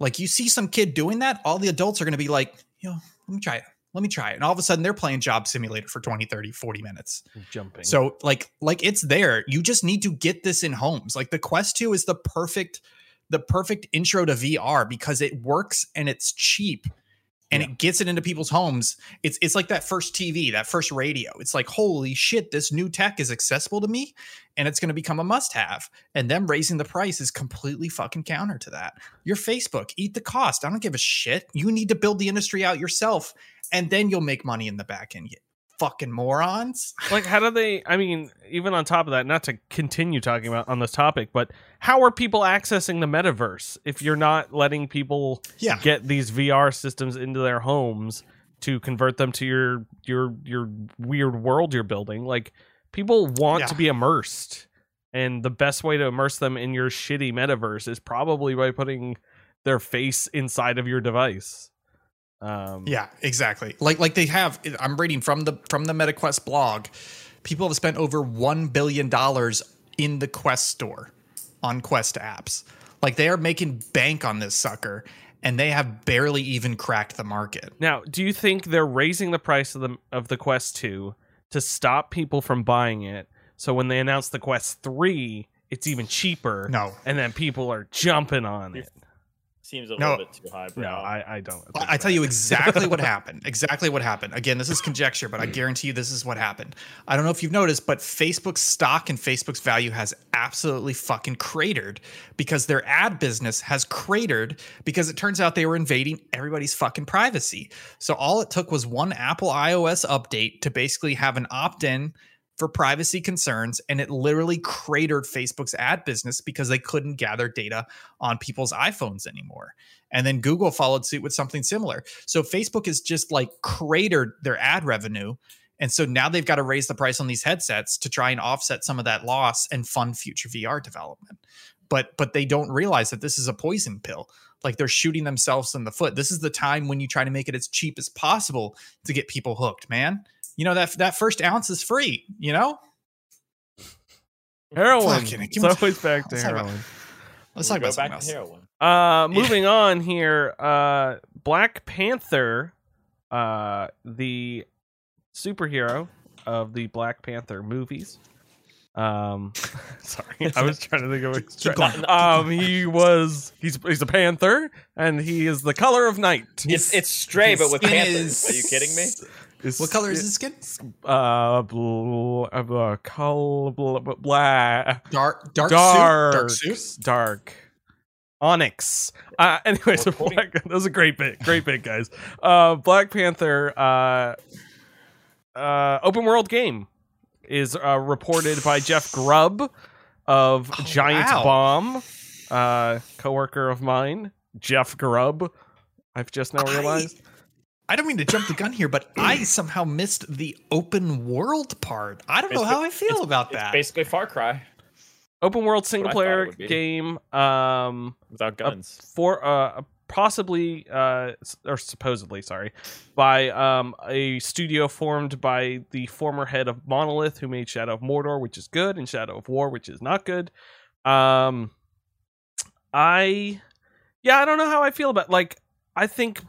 Speaker 2: Like you see some kid doing that, all the adults are going to be like, "Yo, let me try it. Let me try it." And all of a sudden they're playing Job Simulator for 20, 30, 40 minutes.
Speaker 1: Jumping.
Speaker 2: So like like it's there. You just need to get this in homes. Like the Quest 2 is the perfect the perfect intro to VR because it works and it's cheap and it gets it into people's homes. It's it's like that first TV, that first radio. It's like holy shit, this new tech is accessible to me and it's going to become a must have. And them raising the price is completely fucking counter to that. Your Facebook, eat the cost. I don't give a shit. You need to build the industry out yourself and then you'll make money in the back end. Fucking morons.
Speaker 1: like how do they i mean even on top of that not to continue talking about on this topic but how are people accessing the metaverse if you're not letting people
Speaker 2: Yeah.
Speaker 1: get these vr systems into their homes to convert them to your your your weird world you're building like people want
Speaker 2: Yeah.
Speaker 1: to be immersed and the best way to immerse them in your shitty metaverse is probably by putting their face inside of your device um
Speaker 2: Yeah, exactly. Like like they have I'm reading from the from the MetaQuest blog. People have spent over 1 billion dollars in the Quest store on Quest apps. Like they are making bank on this sucker and they have barely even cracked the market.
Speaker 1: Now, do you think they're raising the price of the of the Quest 2 to stop people from buying it? So when they announce the Quest 3, it's even cheaper.
Speaker 2: No.
Speaker 1: And then people are jumping on it.
Speaker 3: Seems a
Speaker 2: No.
Speaker 3: little bit too high. Bro.
Speaker 1: No, I, I don't.
Speaker 2: I I tell you exactly what happened. Exactly what happened. Again, this is conjecture, but I guarantee you this is what happened. I don't know if you've noticed, but Facebook's stock and Facebook's value has absolutely fucking cratered because their ad business has cratered because it turns out they were invading everybody's fucking privacy. So all it took was one Apple iOS update to basically have an opt-in for privacy concerns and it literally cratered Facebook's ad business because they couldn't gather data on people's iPhones anymore. And then Google followed suit with something similar. So Facebook has just like cratered their ad revenue. And so now they've got to raise the price on these headsets to try and offset some of that loss and fund future VR development. But but they don't realize that this is a poison pill. Like they're shooting themselves in the foot. This is the time when you try to make it as cheap as possible to get people hooked, man. You know that that first ounce is free, you know?
Speaker 1: Heroin.
Speaker 2: Fucking-
Speaker 1: It's always back to
Speaker 2: Let's talk about-
Speaker 1: heroin.
Speaker 2: Let's
Speaker 3: We'll
Speaker 2: talk
Speaker 3: go
Speaker 2: about
Speaker 3: back
Speaker 2: something
Speaker 3: to heroin.
Speaker 1: Uh, moving on here. Uh, Black Panther, uh, the superhero of the Black Panther movies. Um, sorry, I was trying to think of a
Speaker 2: Keep going.
Speaker 1: Um, he was he's he's a panther, and he is the color of night.
Speaker 3: It's it's stray, but with panthers.
Speaker 2: is-
Speaker 3: Are you kidding me?
Speaker 1: It's-
Speaker 2: What color is his skin?
Speaker 1: Uh, bl- uh, color bl- bl- black,
Speaker 2: Dark, dark,
Speaker 1: dark,
Speaker 2: suit. Dark suit.
Speaker 1: dark. Onyx. Uh, anyways, so
Speaker 3: Well,
Speaker 1: Black, that was a great bit, great bit, guys. Uh, Black Panther, uh, uh, open world game is uh, reported by Jeff Grubb of
Speaker 2: Oh,
Speaker 1: Giant
Speaker 2: wow.
Speaker 1: Bomb, uh, coworker of mine, Jeff Grubb. I've just now realized.
Speaker 2: I don't mean to jump the gun here, but I somehow missed the open world part. I don't know how I feel about
Speaker 3: It's
Speaker 2: that.
Speaker 3: basically Far Cry
Speaker 1: Open world single
Speaker 3: what I thought it
Speaker 1: player game. Um,
Speaker 3: without guns.
Speaker 1: for uh possibly uh or supposedly sorry by um a studio formed by the former head of monolith who made shadow of mordor which is good and shadow of war which is not good um i yeah i don't know how i feel about like i think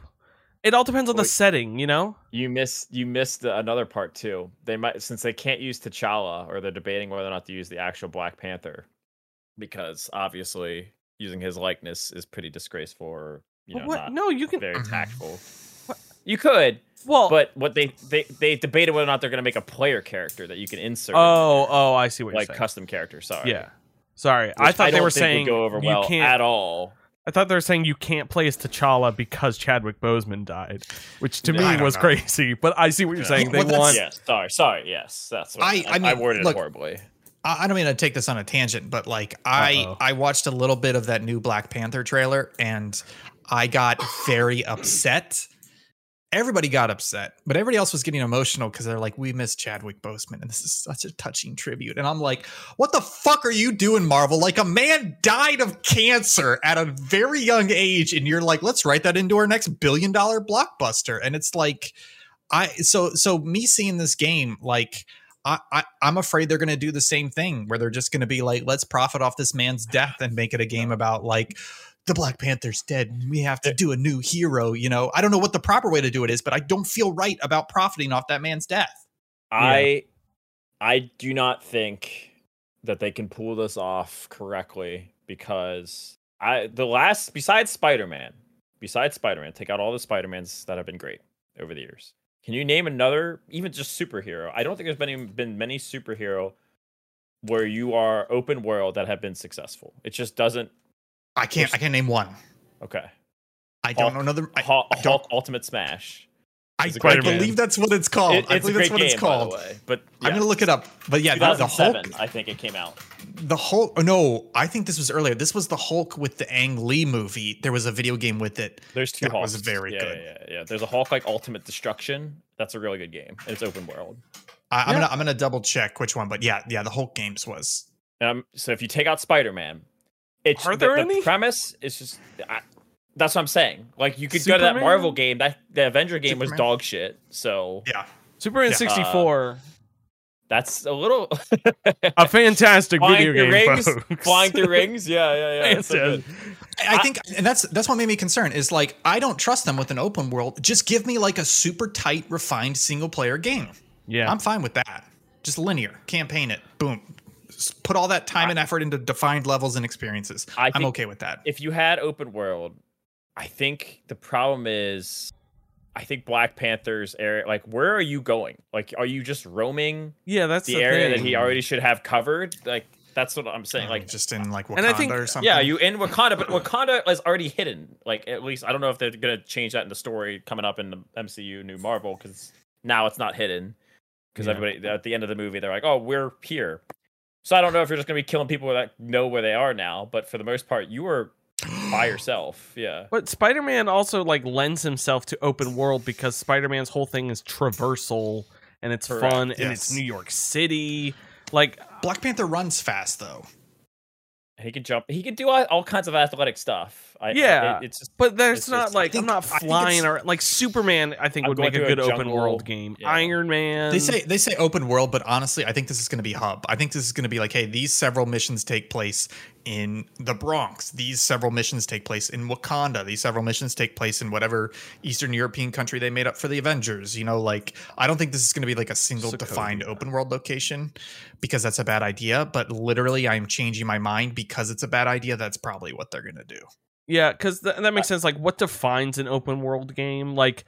Speaker 1: it all depends on the
Speaker 3: Wait.
Speaker 1: setting you know
Speaker 3: You missed you missed another part too. They might since they can't use T'Challa, or they're debating whether or not to use the actual Black Panther, because obviously using his likeness is pretty disgraceful. Or, you know,
Speaker 1: what no you can
Speaker 3: very tactful. You could,
Speaker 1: well
Speaker 3: but what they they they debated whether or not they're going to make a player character that you can insert.
Speaker 1: oh oh i see what
Speaker 3: like
Speaker 1: you're saying
Speaker 3: custom character. Sorry.
Speaker 1: yeah sorry i
Speaker 3: Which
Speaker 1: thought they were saying
Speaker 3: go over
Speaker 1: you
Speaker 3: well
Speaker 1: can't
Speaker 3: at all.
Speaker 1: I thought they were saying you can't play as T'Challa because Chadwick Boseman died, which to
Speaker 3: No,
Speaker 1: me was
Speaker 2: know.
Speaker 1: crazy. But I see what you're
Speaker 3: Yeah.
Speaker 1: saying.
Speaker 2: Well,
Speaker 1: they
Speaker 2: that's-
Speaker 1: want
Speaker 3: Yes. Sorry. Sorry. Yes. That's what
Speaker 2: I-
Speaker 3: I,
Speaker 2: I mean,
Speaker 3: worded
Speaker 2: look,
Speaker 3: it horribly.
Speaker 2: I I don't mean to take this on a tangent, but like I
Speaker 1: Uh-oh.
Speaker 2: I watched a little bit of that new Black Panther trailer and I got very upset everybody got upset, but everybody else was getting emotional because they're like, "We miss Chadwick Boseman, and this is such a touching tribute." And I'm like, "What the fuck are you doing, Marvel? Like a man died of cancer at a very young age, and you're like, let's write that into our next billion dollar blockbuster." And it's like, I so so me seeing this game like. I, I, I'm afraid they're going to do the same thing where they're just going to be like, let's profit off this man's death and make it a game about like, the Black Panther's dead. We have to do a new hero. You know, I don't know what the proper way to do it is, but I don't feel right about profiting off that man's death.
Speaker 3: I I do not think that they can pull this off correctly because I the last besides Spider-Man, besides Spider-Man, take out all the Spider-Mans that have been great over the years. Can you name another even just superhero? I don't think there's been been many superhero where you are open world that have been successful. It just doesn't
Speaker 2: I can't. I can't name one.
Speaker 3: okay.
Speaker 2: I don't
Speaker 3: Hulk-
Speaker 2: know another. I,
Speaker 3: Hulk,
Speaker 2: I don't.
Speaker 3: Hulk Ultimate Smash.
Speaker 2: I,
Speaker 3: It's a
Speaker 2: I
Speaker 3: great
Speaker 1: game.
Speaker 2: believe that's what it's called.
Speaker 3: It-
Speaker 2: I
Speaker 3: it's a
Speaker 2: believe
Speaker 3: great
Speaker 2: that's what
Speaker 3: game,
Speaker 2: it's called.
Speaker 3: by the way. But
Speaker 2: I'm gonna look it up. But yeah, the, the Hulk.
Speaker 3: I think it came out.
Speaker 2: The Hulk. oh, No, I think this was earlier. This was the Hulk with the Ang Lee movie. There was a video game with it.
Speaker 3: There's two
Speaker 2: That
Speaker 3: Hulks.
Speaker 2: was very
Speaker 3: yeah,
Speaker 2: good.
Speaker 3: Yeah, yeah, yeah. There's a Hulk like Ultimate Destruction. That's a really good game. And it's open world.
Speaker 2: I, I'm
Speaker 1: Yeah.
Speaker 2: gonna I'm gonna double check which one. But yeah, yeah, the Hulk games was.
Speaker 3: Um, so if you take out Spider Man, it's
Speaker 1: Are
Speaker 3: the,
Speaker 1: there
Speaker 3: the
Speaker 1: any?
Speaker 3: premise is just. I, that's what I'm saying. Like you could go to that Marvel game. That the Avenger game was
Speaker 2: Superman?
Speaker 3: dog shit. So
Speaker 2: Yeah,
Speaker 1: Superman
Speaker 2: Yeah.
Speaker 1: 64, uh,
Speaker 3: that's a little
Speaker 1: a fantastic
Speaker 3: flying
Speaker 1: video
Speaker 3: through
Speaker 1: game,
Speaker 3: rings.
Speaker 1: folks.
Speaker 3: Flying through rings. Yeah, yeah, yeah. so good.
Speaker 2: I, I
Speaker 3: I-
Speaker 2: think, and that's that's what made me concerned. Is like I don't trust them with an open world. Just give me like a super tight, refined single player game.
Speaker 1: Yeah,
Speaker 2: I'm fine with that. Just linear, campaign it, boom. S- Put all that time and effort into defined levels and experiences.
Speaker 3: I
Speaker 2: I'm okay with that.
Speaker 3: if you had open world, I think the problem is, I think Black Panther's area. Like, where are you going? Like, are you just roaming
Speaker 1: yeah, that's
Speaker 3: the,
Speaker 1: the,
Speaker 3: area
Speaker 1: thing.
Speaker 3: that he already should have covered? Like, that's what I'm saying.
Speaker 2: Uh,
Speaker 3: Like,
Speaker 2: just in like Wakanda
Speaker 1: And I think-
Speaker 2: or something.
Speaker 3: yeah, you in Wakanda, but Wakanda is already hidden. Like, at least I don't know if they're gonna change that in the story coming up in the MCU new Marvel because now it's not hidden. Because
Speaker 1: Yeah.
Speaker 3: everybody at the end of the movie, they're like, "Oh, we're here." So I don't know if you're just gonna be killing people that know where they are now, but for the most part, you were by yourself. Yeah.
Speaker 1: But Spider-Man also like lends himself to open world because Spider-Man's whole thing is traversal and it's
Speaker 3: Correct,
Speaker 1: fun and it's. New York City. Like
Speaker 2: Black Panther runs fast though.
Speaker 3: He can jump. He can do all, all kinds of athletic stuff. I,
Speaker 1: Yeah,
Speaker 3: it- it's just
Speaker 1: But there's
Speaker 3: It's
Speaker 1: not
Speaker 3: just-
Speaker 1: like
Speaker 2: I think-
Speaker 1: I'm not flying or like Superman. I think
Speaker 3: I'm
Speaker 1: would make a
Speaker 3: through a
Speaker 1: good open world game.
Speaker 3: Yeah.
Speaker 1: Iron Man.
Speaker 2: They say they say open world, but honestly, I think this is going to be hub. I think this is going to be like, hey, these several missions take place in the Bronx. These several missions take place in Wakanda. These several missions take place in whatever Eastern European country they made up for the Avengers. You know, like I don't think this is going to be like a single
Speaker 1: Sokovia.
Speaker 2: defined open world location because that's a bad idea. But literally, I'm changing my mind because it's a bad idea. That's probably what they're going to do.
Speaker 1: Yeah, because th- that makes sense. Like, what defines an open world game? Like,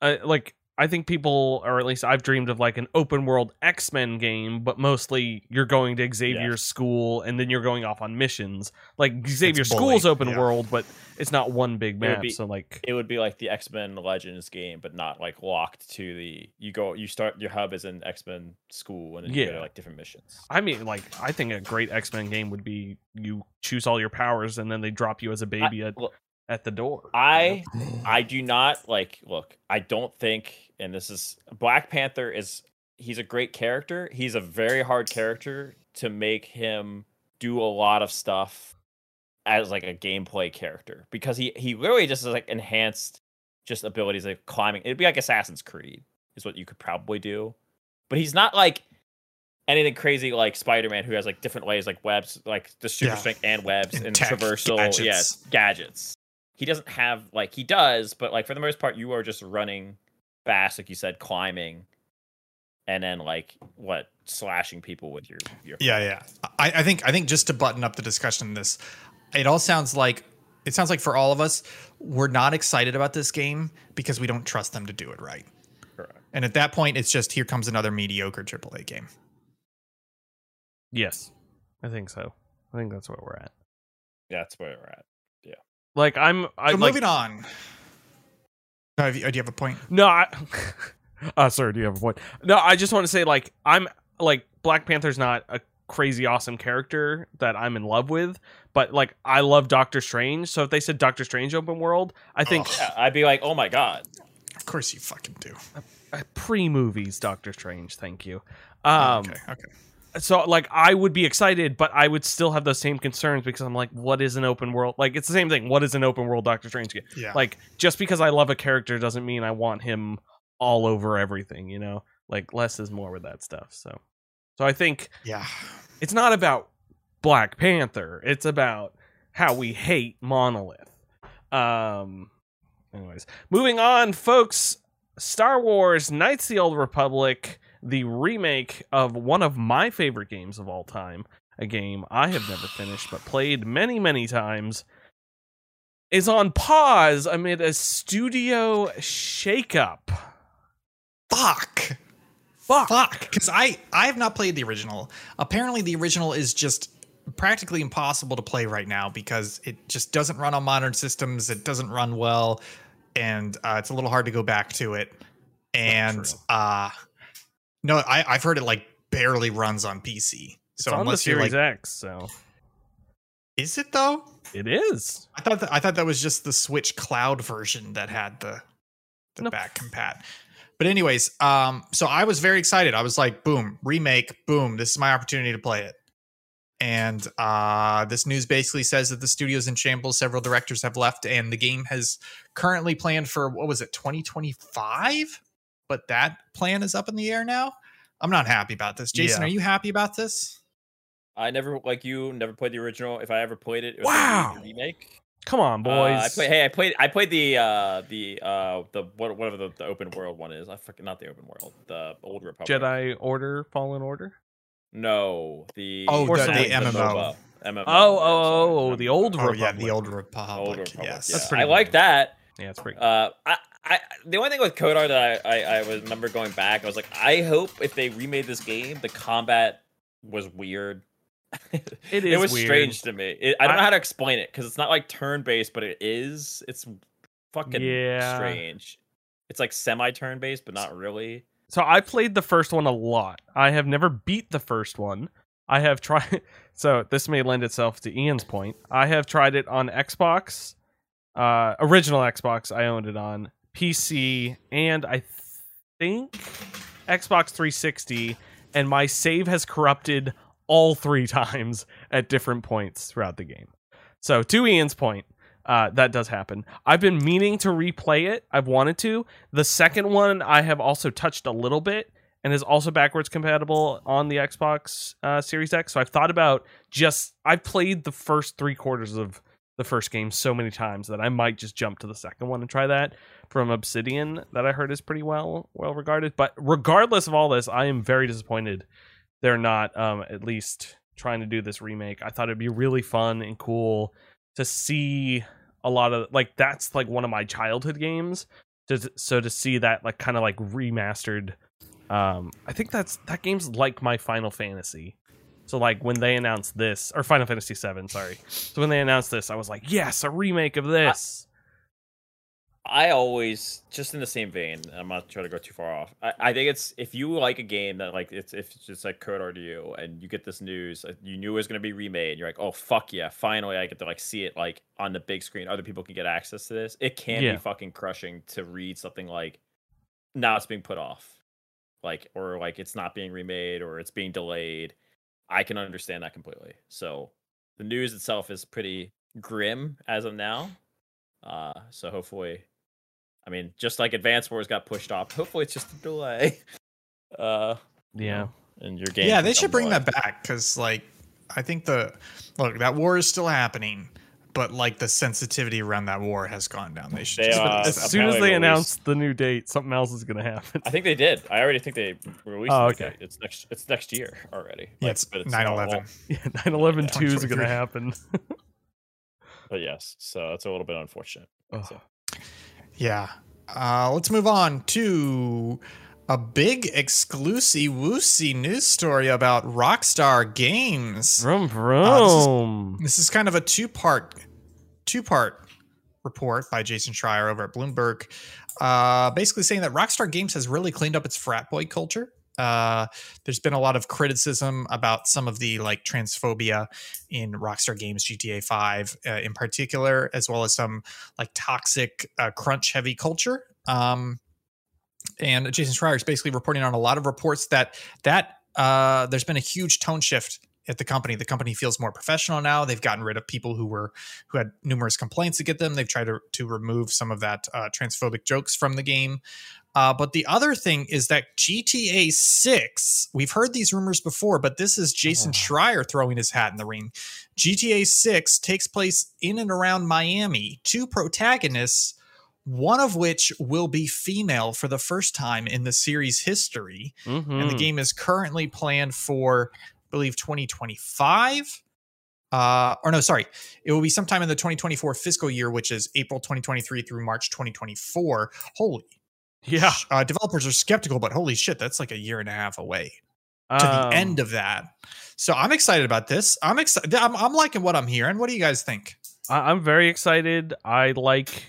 Speaker 1: uh, like I think people, or at least I've dreamed of like an open world X Men game, but mostly you're going to Xavier's school and then you're going off on missions. Like Xavier's school's open
Speaker 2: yeah.
Speaker 1: world, but it's not one big map.
Speaker 3: be-
Speaker 1: so like,
Speaker 3: it would be like the X Men Legends game, but not like locked to the. You go. You start. Your hub is an X Men school, and then you go
Speaker 1: Yeah.
Speaker 3: to like different missions.
Speaker 1: I mean, like I think a great X Men game would be you choose all your powers and then they drop you as a baby at,
Speaker 3: look,
Speaker 1: at the door.
Speaker 3: I I do not like look, I don't think and this is Black Panther is he's a great character. He's a very hard character to make him do a lot of stuff as like a gameplay character because he he literally just is like enhanced just abilities like climbing. It'd be like Assassin's Creed is what you could probably do. But he's not like anything crazy like Spider-Man who has like different ways like webs like the super
Speaker 2: Yeah.
Speaker 3: strength and webs
Speaker 2: And
Speaker 3: and, traversal
Speaker 2: gadgets.
Speaker 3: yes gadgets he doesn't have like he does but like for the most part you are just running fast like you said climbing and then like what slashing people with your your
Speaker 2: Yeah, yeah. I, I think I think just to button up the discussion this, it all sounds like it sounds like for all of us, we're not excited about this game because we don't trust them to do it right.
Speaker 3: Correct.
Speaker 2: And at that point, it's just here comes another mediocre AAA game.
Speaker 1: Yes, I think so. I think that's where we're at.
Speaker 3: yeah that's where we're at Yeah.
Speaker 1: Like I'm, I
Speaker 2: So
Speaker 1: like
Speaker 2: moving on. You- do you have a point?
Speaker 1: No, I, uh, sir, do you have a point? No, I just want to say, like, I'm like Black Panther's not a crazy awesome character that I'm in love with, but like I love Doctor Strange. So if they said Doctor Strange open world, I think
Speaker 2: Ugh.
Speaker 3: yeah i'd be like oh my god
Speaker 2: Of course you fucking do.
Speaker 1: Pre movies, Doctor Strange. Thank you. Um,
Speaker 2: okay, okay.
Speaker 1: So like I would be excited, but I would still have those same concerns because I'm like, what is an open world? Like it's the same thing. What is an open world Doctor Strange game?
Speaker 2: Yeah.
Speaker 1: Like just because I love a character doesn't mean I want him all over everything. You know, like less is more with that stuff. So, so I think
Speaker 2: yeah.
Speaker 1: it's not about Black Panther. It's about how we hate Monolith. Um. Anyways, moving on, folks. Star Wars: Knights of the Old Republic, the remake of one of my favorite games of all time, a game I have never finished but played many, many times, is on pause amid a studio shakeup.
Speaker 2: Fuck.
Speaker 1: Fuck.
Speaker 2: Fuck. Because I I have not played the original. Apparently, the original is just practically impossible to play right now because it just doesn't run on modern systems. It doesn't run well, and uh, it's a little hard to go back to it. And uh, no, I I've heard it like barely runs on PC. So
Speaker 1: it's on the
Speaker 2: unless you're like,
Speaker 1: X, so
Speaker 2: is it though?
Speaker 1: it is.
Speaker 2: I thought that, I thought that was just the Switch Cloud version that had the the
Speaker 1: Nope.
Speaker 2: back compat. But anyways, um, so I was very excited. I was like, boom, remake, boom, this is my opportunity to play it. And uh, this news basically says that the studio's in shambles. Several directors have left, and the game has currently planned for what was it, 2025? But that plan is up in the air now. I'm not happy about this. Jason,
Speaker 1: Yeah.
Speaker 2: are you happy about this?
Speaker 3: I never like you never played the original. If I ever played it, it was
Speaker 1: Wow.
Speaker 3: a remake.
Speaker 1: Come on,
Speaker 3: Uh,
Speaker 1: boys.
Speaker 3: I play, hey, I played. I played the uh the uh the what whatever the, the open world one is. I fucking not the open world. The old Republic.
Speaker 1: Jedi Order, Fallen Order.
Speaker 3: No, the
Speaker 2: Oh,
Speaker 1: the- the
Speaker 3: MMO.
Speaker 2: MMO.
Speaker 3: MMO.
Speaker 1: Oh, oh, oh, oh, the old
Speaker 2: Oh yeah, the old Republic.
Speaker 3: Old Republic.
Speaker 2: Yes,
Speaker 3: Yeah.
Speaker 1: That's pretty
Speaker 3: I like that.
Speaker 1: Yeah, it's pretty.
Speaker 3: Uh, I, I, the only thing with KOTOR that I, I, I remember going back, I was like, I hope if they remade this game, the combat was weird.
Speaker 1: It
Speaker 3: it
Speaker 1: is
Speaker 3: was
Speaker 1: weird.
Speaker 3: strange to me. It, I don't
Speaker 1: I-
Speaker 3: know how to explain it because it's not like turn based, but it is. It's fucking
Speaker 1: Yeah.
Speaker 3: strange. It's like semi turn based, but not really.
Speaker 1: So I played the first one a lot. I have never beat the first one. I have tried. So this may lend itself to Ian's point. I have tried it on Xbox, uh, original Xbox. I owned it on PC, and I think Xbox 360. And my save has corrupted all three times at different points throughout the game. So to Ian's point, uh, that does happen. I've been meaning to replay it. I've wanted to. The second one I have also touched a little bit and is also backwards compatible on the Xbox uh, Series X. So I've thought about just I've played the first three quarters of the first game so many times that I might just jump to the second one and try that from Obsidian that I heard is pretty well well regarded. But regardless of all this, I am very disappointed they're not um, at least trying to do this remake. I thought it'd be really fun and cool to see a lot of like that's like one of my childhood games. To, so to see that like kind of like remastered, um, I think that's that game's like my Final Fantasy. So like when they announced this or Final Fantasy Seven, sorry. So when they announced this, I was like, yes, a remake of this.
Speaker 3: I always just in the same vein. I'm not trying to go too far off. I, I think it's if you like a game that like it's if it's just like Code you and you get this news, uh, you knew it was gonna be remade. You're like, oh fuck yeah, finally I get to like see it like on the big screen. Other people can get access to this. It can
Speaker 1: Yeah.
Speaker 3: be fucking crushing to read something like now it's being put off, like or like it's not being remade or it's being delayed. I can understand that completely. So the news itself is pretty grim as of now. Uh, so hopefully, I mean, just like Advance Wars got pushed off, hopefully it's just a delay. Uh,
Speaker 1: yeah.
Speaker 3: and your game.
Speaker 2: yeah, they should bring
Speaker 3: to life.
Speaker 2: that back because, like, I think the look that war is still happening, but like the sensitivity around that war has gone down. They should
Speaker 3: They,
Speaker 2: just
Speaker 3: uh,
Speaker 1: as soon as they
Speaker 3: released-
Speaker 1: announce the new date, something else is gonna happen.
Speaker 3: I think they did. I already think they released.
Speaker 1: Oh,
Speaker 3: the
Speaker 1: okay.
Speaker 3: date. It's next. It's next year already.
Speaker 2: Yeah,
Speaker 3: Like,
Speaker 2: it's
Speaker 3: but
Speaker 2: 9
Speaker 3: not
Speaker 2: 11.
Speaker 3: long.
Speaker 1: Yeah, 9/11 2 is gonna happen.
Speaker 3: But yes, so that's a little bit unfortunate.
Speaker 1: Ugh.
Speaker 3: So,
Speaker 2: Yeah. Uh, let's move on to a big exclusive woosy news story about Rockstar Games.
Speaker 1: Vroom
Speaker 2: Uh, this is-
Speaker 1: vroom.
Speaker 2: This is kind of a two part two part report by Jason Schreier over at Bloomberg, uh, basically saying that Rockstar Games has really cleaned up its frat boy culture. Uh, there's been a lot of criticism about some of the like transphobia in Rockstar Games GTA 5 uh, in particular, as well as some like toxic uh, crunch heavy culture. Um, and Jason Schreier is basically reporting on a lot of reports that that uh, there's been a huge tone shift at the company. The company feels more professional now. They've gotten rid of people who were who had numerous complaints against them. They've tried to to remove some of that uh, transphobic jokes from the game. Uh, but the other thing is that GTA 6, we've heard these rumors before, but this is Jason Schreier throwing his hat in the ring. GTA 6 takes place in and around Miami. Two protagonists, one of which will be female for the first time in the series history. And the
Speaker 1: Mhm.
Speaker 2: game is currently planned for, I believe, 2025. Uh, or no, sorry, it will be sometime in the 2024 fiscal year, which is April 2023 through March 2024. Holy
Speaker 1: yeah.
Speaker 2: uh, developers are skeptical, but holy shit, that's like a year and a half away to
Speaker 1: Um,
Speaker 2: the end of that. So I'm excited about this. I'm excited. I'm, I'm liking what I'm hearing. What do you guys think?
Speaker 1: I- I'm very excited. I like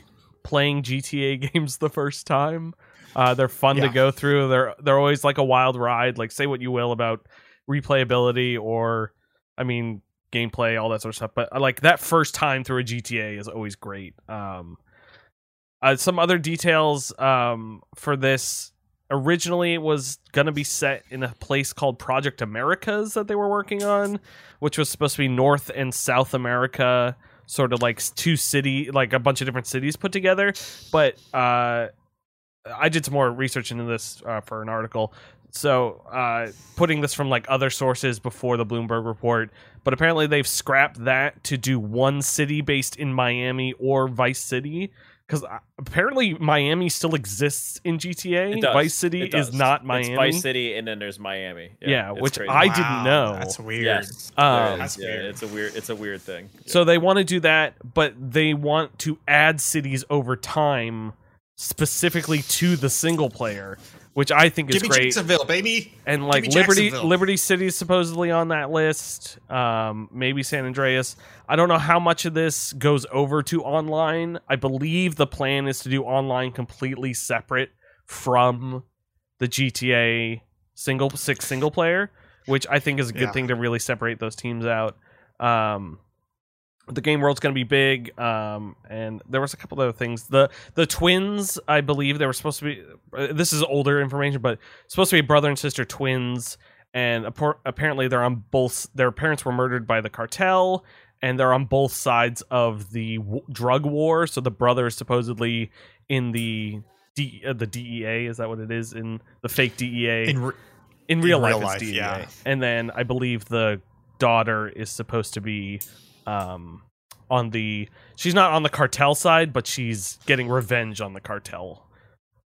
Speaker 1: playing GTA games the first time. Uh, they're fun to go through. They're they're always like a wild ride. Like say what you will about replayability or, I mean, gameplay, all that sort of stuff. But uh, like that first time through a GTA is always great. Um, uh, some other details um, for this. Originally, it was gonna be set in a place called Project Americas that they were working on, which was supposed to be North and South America sort of like two city like a bunch of different cities put together but uh i did some more research into this uh, for an article. So uh putting this from like other sources before the bloomberg report but apparently they've scrapped that to do one city based in miami or vice city because apparently miami still exists in gta
Speaker 3: It does.
Speaker 1: vice city
Speaker 3: It
Speaker 1: is
Speaker 3: does.
Speaker 1: not
Speaker 3: It's
Speaker 1: miami
Speaker 3: Vice City, and then there's Miami.
Speaker 1: Yeah,
Speaker 3: it's
Speaker 1: which
Speaker 3: crazy.
Speaker 1: I didn't know.
Speaker 2: That's weird.
Speaker 3: Yes,
Speaker 1: Um.
Speaker 2: That's
Speaker 3: Yeah,
Speaker 2: weird.
Speaker 3: It's a weird. It's a weird thing.
Speaker 1: So they want to do that, but they want to add cities over time, specifically to the single player, which I think is
Speaker 2: Give me
Speaker 1: great.
Speaker 2: Jacksonville, baby.
Speaker 1: and like Liberty, Liberty City is supposedly on that list. Um, maybe San Andreas. I don't know how much of this goes over to online. I believe the plan is to do online completely separate from the GTA single six single player, which I think is a good
Speaker 2: Yeah.
Speaker 1: thing to really separate those teams out. Um, the game world's going to be big um and there was a couple other things the the twins i believe they were supposed to be uh, this is older information but supposed to be brother and sister twins and appar- apparently they're on both their parents were murdered by the cartel and they're on both sides of the w- drug war so the brother is supposedly in the D- uh, the DEA is that what it is in the fake DEA
Speaker 2: In re-
Speaker 1: in real
Speaker 2: in
Speaker 1: life,
Speaker 2: real
Speaker 1: it's
Speaker 2: life,
Speaker 1: DEA.
Speaker 2: yeah.
Speaker 1: And then I believe the daughter is supposed to be um on the she's not on the cartel side, but she's getting revenge on the cartel.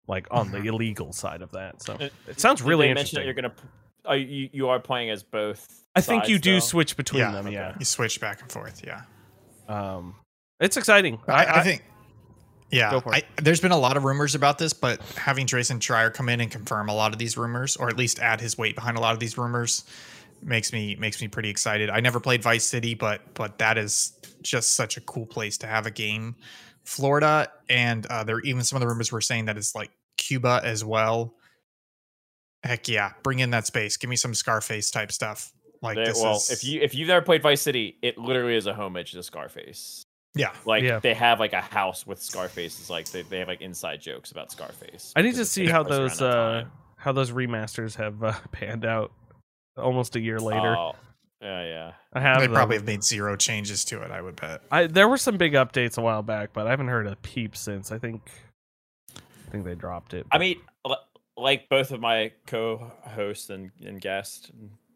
Speaker 1: Like on the illegal side of that. So
Speaker 3: Uh,
Speaker 1: it sounds really interesting.
Speaker 3: that you're gonna. Are you you are playing as both?
Speaker 1: I think you do
Speaker 3: though?
Speaker 1: switch between
Speaker 2: Yeah,
Speaker 1: them,
Speaker 3: okay.
Speaker 1: yeah.
Speaker 2: you switch back and forth. Yeah.
Speaker 1: Um it's exciting.
Speaker 2: I, I think. Yeah,
Speaker 1: Go for it.
Speaker 2: I, there's been a lot of rumors about this, but having Jason Schreier come in and confirm a lot of these rumors, or at least add his weight behind a lot of these rumors, makes me makes me pretty excited. I never played Vice City, but but that is just such a cool place to have a game. Florida, and uh, there even some of the rumors were saying that it's like Cuba as well. Heck yeah, bring in that space. Give me some Scarface type stuff. Like
Speaker 3: They-
Speaker 2: this
Speaker 3: well,
Speaker 2: is
Speaker 3: if you if you've ever played Vice City, it literally is a homage to Scarface.
Speaker 2: yeah.
Speaker 3: Like
Speaker 1: Yeah.
Speaker 3: they have like a house with Scarface. It's like they, they have like inside jokes about Scarface.
Speaker 1: I need to see how those uh how those remasters have uh, panned out almost a year later.
Speaker 3: Oh, yeah, yeah.
Speaker 1: I have
Speaker 2: They
Speaker 1: them.
Speaker 2: probably have made zero changes to it. I would bet.
Speaker 1: I there were some big updates a while back, but I haven't heard a peep since. I think I think they dropped it.
Speaker 3: I mean, like both of my co-hosts and, and guests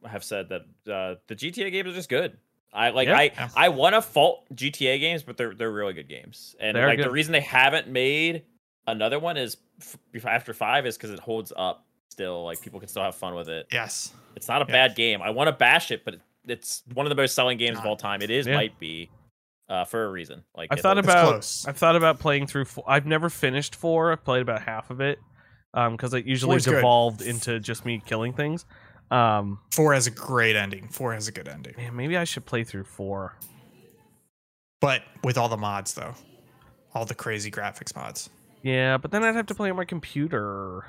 Speaker 3: have said that uh, the GTA games are just good. I like
Speaker 1: Yeah.
Speaker 3: I I want to fault GTA games, but they're they're really good games. And
Speaker 1: They're
Speaker 3: like the reason they haven't made another one is f- after five is because it holds up still. Like people can still have fun with it.
Speaker 2: Yes.
Speaker 3: It's not a
Speaker 2: Yeah.
Speaker 3: bad game. I want to bash it, but it's one of the most selling games of all time. It is
Speaker 1: Yeah.
Speaker 3: might be uh, for a reason. Like
Speaker 1: I've thought about
Speaker 2: close.
Speaker 1: I've thought about playing through. Four. I've never finished four. I've played about half of it because it usually
Speaker 2: Four's good.
Speaker 1: devolved into just me killing things. Um,
Speaker 2: Four has a great ending. Four has a good ending.
Speaker 1: man, maybe I should play through four.
Speaker 2: But with all the mods though. All the crazy graphics mods.
Speaker 1: Yeah, but then I'd have to play on my computer.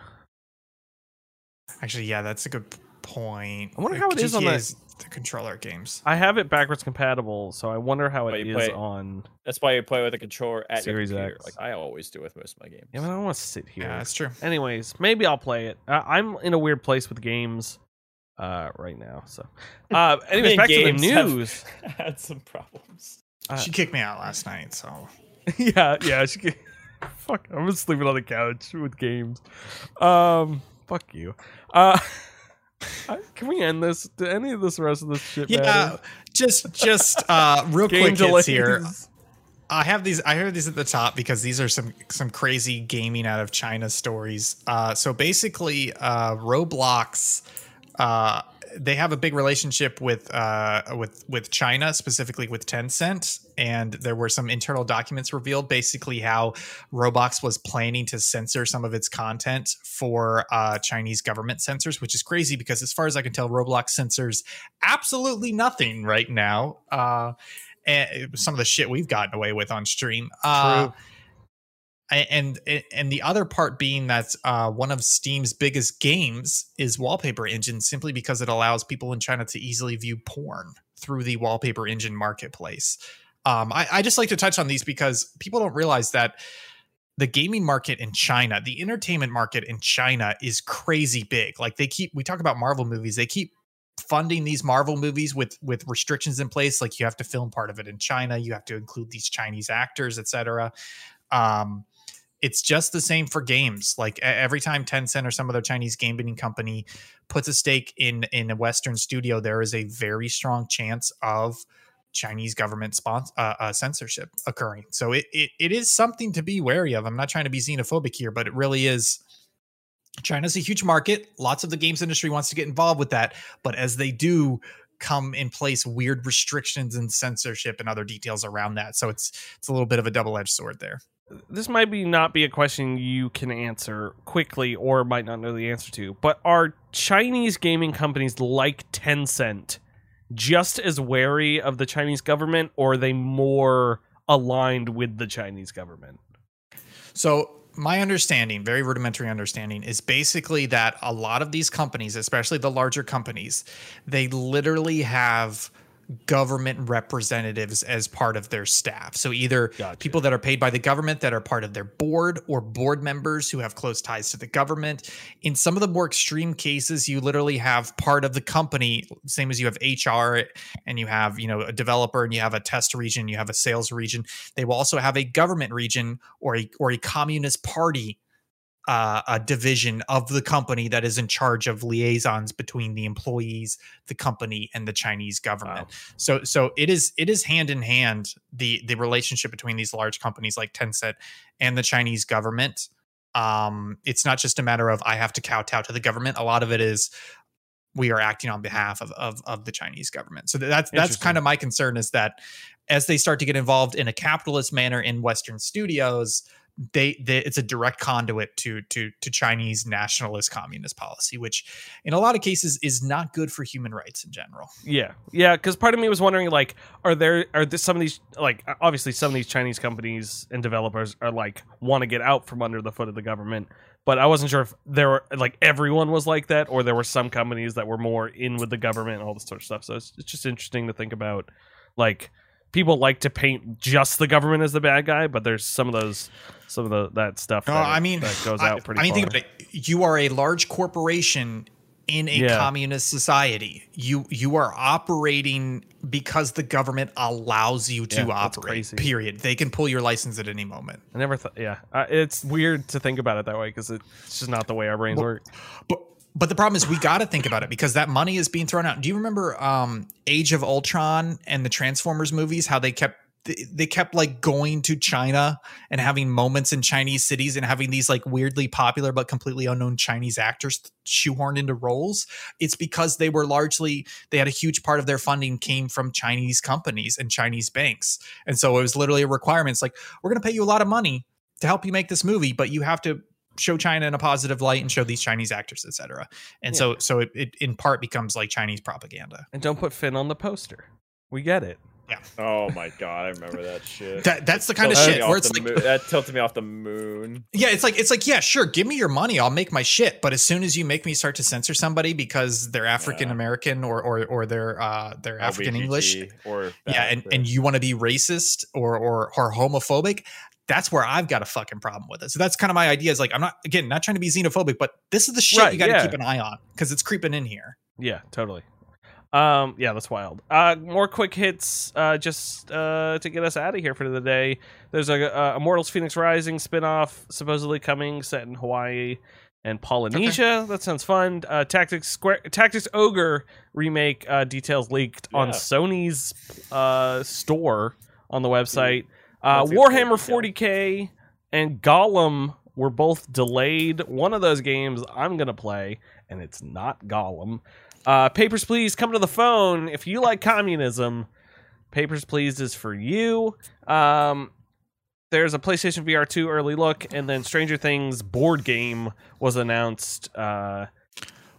Speaker 2: Actually, yeah, that's a good point.
Speaker 1: I wonder how it is on that
Speaker 2: the controller games.
Speaker 1: I have it backwards compatible, so I wonder how
Speaker 3: But
Speaker 1: it
Speaker 3: you play-
Speaker 1: on.
Speaker 3: That's why you play with a controller at
Speaker 1: Series
Speaker 3: your computer,
Speaker 1: X.
Speaker 3: like I always do with most of my games.
Speaker 1: Yeah, but I don't want to sit here.
Speaker 2: Yeah, that's true.
Speaker 1: Anyways, maybe I'll play it. Uh, I'm in a weird place with games uh, right now. So, uh, anyways,
Speaker 3: mean,
Speaker 1: back to the
Speaker 3: games have-
Speaker 1: news.
Speaker 3: had some problems.
Speaker 1: Uh,
Speaker 2: she kicked me out last night, so
Speaker 1: yeah, yeah. She fuck, I'm just sleeping on the couch with games. Um, fuck you. Uh, can we end this? Do any of this rest of this shit
Speaker 2: yeah.
Speaker 1: matter?
Speaker 2: Just, just uh, real
Speaker 1: Game
Speaker 2: quick hits here. I have these. I have these at the top because these are some some crazy gaming out of China stories. Uh, so basically, uh, Roblox, uh, they have a big relationship with uh, with with China, specifically with Tencent, and there were some internal documents revealed, basically how Roblox was planning to censor some of its content for uh, Chinese government censors, which is crazy because, as far as I can tell, Roblox censors absolutely nothing right now. Uh, and some of the shit we've gotten away with on stream. Uh,
Speaker 1: True.
Speaker 2: And and the other part being that uh, one of Steam's biggest games is Wallpaper Engine, simply because it allows people in China to easily view porn through the Wallpaper Engine marketplace. Um, I, I just like to touch on these because people don't realize that the gaming market in China, the entertainment market in China is crazy big. Like they keep, we talk about Marvel movies, they keep funding these Marvel movies with with restrictions in place. Like you have to film part of it in China, you have to include these Chinese actors, etc. Um, it's just the same for games. Like every time Tencent or some other Chinese gaming company puts a stake in in a Western studio, there is a very strong chance of Chinese government spons- uh, uh, censorship occurring. So it, it it is something to be wary of. I'm not trying to be xenophobic here, but it really is. China's a huge market. Lots of the games industry wants to get involved with that, but as they do come in place weird restrictions and censorship and other details around that. So it's it's a little bit of a double-edged sword there.
Speaker 1: This might be not be a question you can answer quickly or might not know the answer to, but are Chinese gaming companies like Tencent just as wary of the Chinese government or are they more aligned with the Chinese government?
Speaker 2: So my understanding, very rudimentary understanding, is basically that a lot of these companies, especially the larger companies, they literally have government representatives as part of their staff. So either
Speaker 1: Gotcha.
Speaker 2: people that are paid by the government that are part of their board or board members who have close ties to the government. In some of the more extreme cases, you literally have part of the company, same as you have HR and you have, you know, a developer and you have a test region, you have a sales region. They will also have a government region or a or a communist party uh, a division of the company that is in charge of liaisons between the employees, the company, and the Chinese government.
Speaker 1: Wow.
Speaker 2: So, so it is it is hand in hand the the relationship between these large companies like Tencent and the Chinese government. Um, it's not just a matter of I have to kowtow to the government. A lot of it is we are acting on behalf of of, of the Chinese government. So that's that's kind of my concern is that as they start to get involved in a capitalist manner in Western studios, they, they it's a direct conduit to to to Chinese nationalist communist policy, which in a lot of cases is not good for human rights in general.
Speaker 1: Yeah, yeah. Because part of me was wondering, like, are there are there some of these like obviously some of these Chinese companies and developers are like want to get out from under the foot of the government, but I wasn't sure if there were like everyone was like that or there were some companies that were more in with the government and all this sort of stuff. So it's, it's just interesting to think about, like. People like to paint just the government as the bad guy, but there's some of those, some of the that stuff.
Speaker 2: No,
Speaker 1: that,
Speaker 2: I mean
Speaker 1: that goes
Speaker 2: I-
Speaker 1: out pretty.
Speaker 2: I mean,
Speaker 1: far.
Speaker 2: think about it. You are a large corporation in a
Speaker 1: Yeah.
Speaker 2: communist society. You you are operating because the government allows you to
Speaker 1: Yeah,
Speaker 2: operate. Period. They can pull your license at any moment.
Speaker 1: I never thought. Yeah, uh, it's weird to think about it that way because it's just not the way our brains
Speaker 2: Well,
Speaker 1: work.
Speaker 2: But but the problem is we got to think about it because that money is being thrown out. Do you remember um Age of Ultron and the Transformers movies how they kept they- kept like going to China and having moments in Chinese cities and having these like weirdly popular but completely unknown Chinese actors shoehorned into roles. It's because they were largely they had a huge part of their funding came from Chinese companies and Chinese banks. And so it was literally a requirement. It's like we're going to pay you a lot of money to help you make this movie, but you have to show China in a positive light and show these Chinese actors, etc. And so, so it, it in part becomes like Chinese propaganda.
Speaker 1: And don't put Finn on the poster. We get it. Yeah.
Speaker 3: Oh my god, I remember that shit.
Speaker 2: That that's the kind of shit where it's like
Speaker 3: moon- that tilted me off the moon.
Speaker 2: Yeah, it's like it's like yeah, sure, give me your money, I'll make my shit. But as soon as you make me start to censor somebody because they're African American or or or they're uh they're African English,
Speaker 3: or
Speaker 2: yeah, and, and you want to be racist or or or homophobic, that's where I've got a fucking problem with it. So that's kind of my idea. Is like I'm not again not trying to be xenophobic, but this is the shit
Speaker 1: Right,
Speaker 2: you got to
Speaker 1: yeah.
Speaker 2: keep an eye on because it's creeping in here.
Speaker 1: Yeah, totally. Um, yeah, that's wild. Uh, more quick hits, uh, just uh, to get us out of here for the day. There's a, a Immortals: Phoenix Rising spinoff supposedly coming, set in Hawaii and Polynesia. That sounds fun. Uh, Tactics Square, Tactics Ogre remake uh, details leaked on Sony's uh, store on the website. Uh,
Speaker 3: That's a good
Speaker 1: Warhammer 40k and Gollum were both delayed. One of those games I'm gonna play, and it's not Gollum. Uh, Papers, Please come to the phone. If you like communism, Papers, Please is for you. Um, there's a PlayStation VR 2 early look, and then Stranger Things board game was announced. Uh,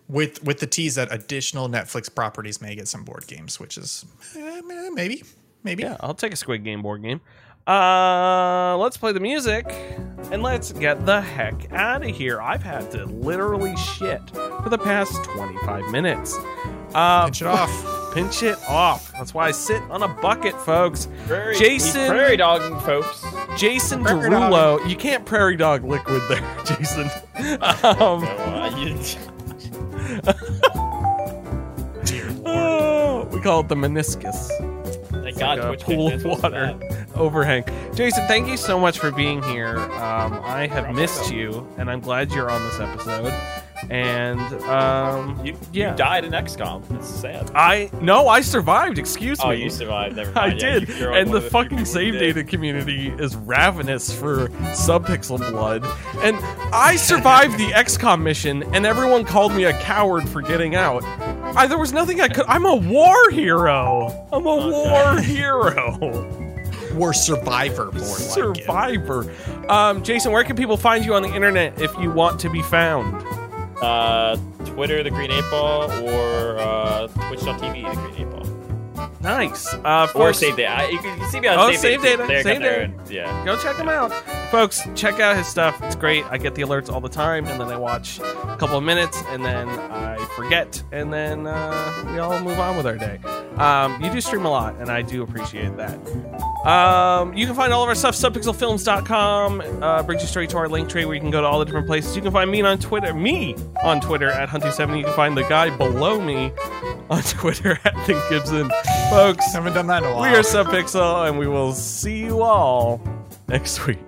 Speaker 2: With with the tease that additional Netflix properties may get some board games, which is eh, maybe maybe
Speaker 1: yeah, I'll take a Squid Game board game. Uh, let's play the music and let's get the heck out of here. I've had to literally shit for the past 25 minutes. Uh,
Speaker 2: pinch it off.
Speaker 1: pinch it off. That's why I sit on a bucket, folks.
Speaker 3: Prairie,
Speaker 1: Jason-
Speaker 3: prairie dogging folks.
Speaker 1: Jason
Speaker 2: Prairie
Speaker 1: Derulo. You can't prairie dog liquid there, Jason. Um,
Speaker 3: So, uh, you-
Speaker 1: oh, we call it the meniscus.
Speaker 3: thank God
Speaker 1: like a pool of water overhang. Jason, thank you so much for being here. Um, I have missed you, and I'm glad you're on this episode. And um,
Speaker 3: You,
Speaker 1: Yeah.
Speaker 3: you died in XCOM. It's sad.
Speaker 1: I no, I survived. Excuse
Speaker 3: Oh,
Speaker 1: me.
Speaker 3: you survived.
Speaker 1: I.
Speaker 3: Yeah,
Speaker 1: did, and
Speaker 3: one
Speaker 1: the fucking save data community is ravenous for subpixel blood. And I survived the XCOM mission, and everyone called me a coward for getting out. I, there was nothing I could. I'm a war hero. I'm a war hero.
Speaker 2: War survivor board.
Speaker 1: Survivor. Um, Jason, where can people find you on the internet if you want to be found?
Speaker 3: Uh, Twitter, the Green Eight Ball, or uh, Twitch.tv, the Green Eight Ball.
Speaker 1: Nice. Uh,
Speaker 3: Or Save Data. I- You can see me on
Speaker 1: Oh,
Speaker 3: Save,
Speaker 1: Save Data,
Speaker 3: There,
Speaker 1: Save
Speaker 3: there,
Speaker 1: Data.
Speaker 3: and- Yeah.
Speaker 1: go check him out. Folks check out his stuff. It's great. I get the alerts all the time and then i watch a couple of minutes and then i forget and then uh, we all move on with our day. Um, you do stream a lot and i do appreciate that. Um, you can find all of our stuff subpixelfilms.com uh, brings you straight to our link tree where you can go to all the different places. You can find me on twitter me on twitter at hunt270 you can find the guy below me on twitter at think gibson folks
Speaker 2: Haven't done that in a while.
Speaker 1: we are subpixel and we will see you all next week